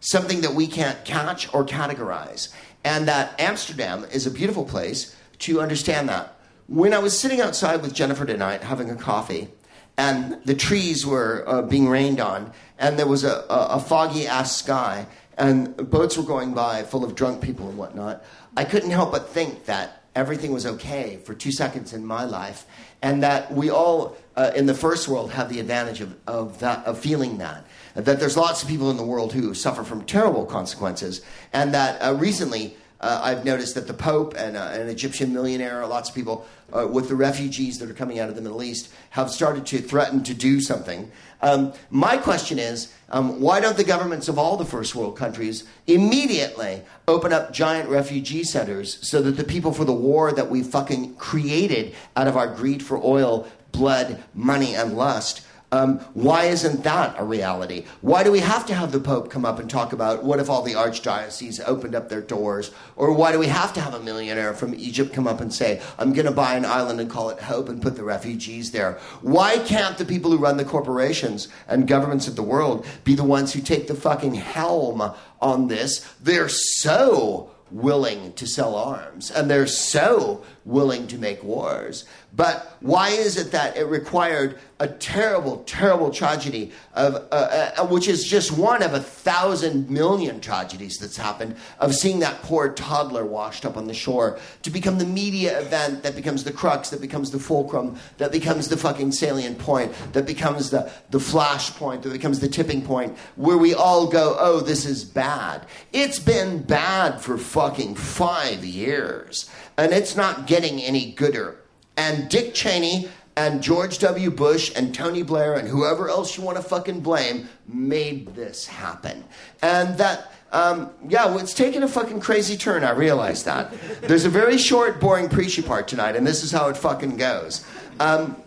something that we can't catch or categorize. And that Amsterdam is a beautiful place to understand that. When I was sitting outside with Jennifer tonight having a coffee, and the trees were uh, being rained on, and there was a, a, a foggy ass sky, and boats were going by full of drunk people and whatnot, I couldn't help but think that everything was okay for two seconds in my life, and that we all uh, in the first world have the advantage of, of, that, of feeling that. That there's lots of people in the world who suffer from terrible consequences, and that uh, recently uh, I've noticed that the Pope and uh, an Egyptian millionaire, lots of people uh, with the refugees that are coming out of the Middle East, have started to threaten to do something. Um, my question is um, why don't the governments of all the first world countries immediately open up giant refugee centers so that the people for the war that we fucking created out of our greed for oil, blood, money, and lust? Um, why isn't that a reality? Why do we have to have the Pope come up and talk about what if all the archdioceses opened up their doors? Or why do we have to have a millionaire from Egypt come up and say, I'm going to buy an island and call it Hope and put the refugees there? Why can't the people who run the corporations and governments of the world be the ones who take the fucking helm on this? They're so willing to sell arms and they're so willing to make wars. But why is it that it required a terrible, terrible tragedy of, uh, uh, which is just one of a thousand million tragedies that's happened, of seeing that poor toddler washed up on the shore to become the media event that becomes the crux, that becomes the fulcrum, that becomes the fucking salient point, that becomes the, the flash point, that becomes the tipping point, where we all go, oh, this is bad. It's been bad for fucking five years, and it's not getting any gooder. And Dick Cheney and George W. Bush and Tony Blair and whoever else you want to fucking blame made this happen. And that, um, yeah, well, it's taken a fucking crazy turn. I realize that. There's a very short, boring, preachy part tonight, and this is how it fucking goes. Um,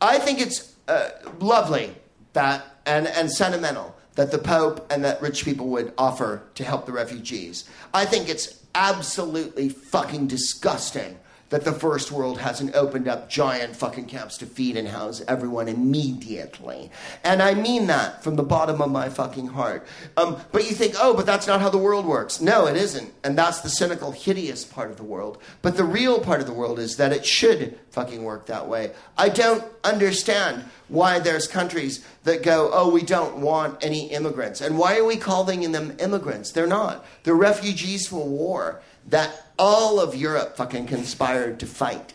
I think it's uh, lovely that and, and sentimental that the Pope and that rich people would offer to help the refugees. I think it's absolutely fucking disgusting that the first world hasn't opened up giant fucking camps to feed and house everyone immediately. And I mean that from the bottom of my fucking heart. Um, but you think, oh, but that's not how the world works. No, it isn't. And that's the cynical, hideous part of the world. But the real part of the world is that it should fucking work that way. I don't understand why there's countries that go, oh, we don't want any immigrants. And why are we calling them immigrants? They're not. They're refugees from war that all of Europe fucking conspired to fight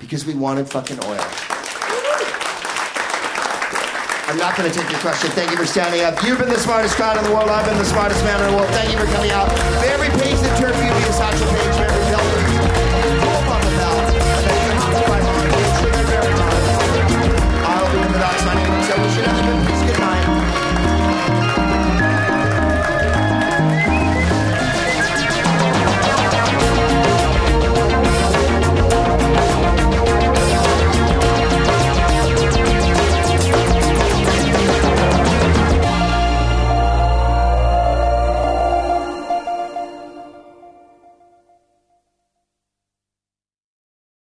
because we wanted fucking oil. I'm not going to take your question. Thank you for standing up. You've been the smartest crowd in the world. I've been the smartest man in the world. Thank you for coming out.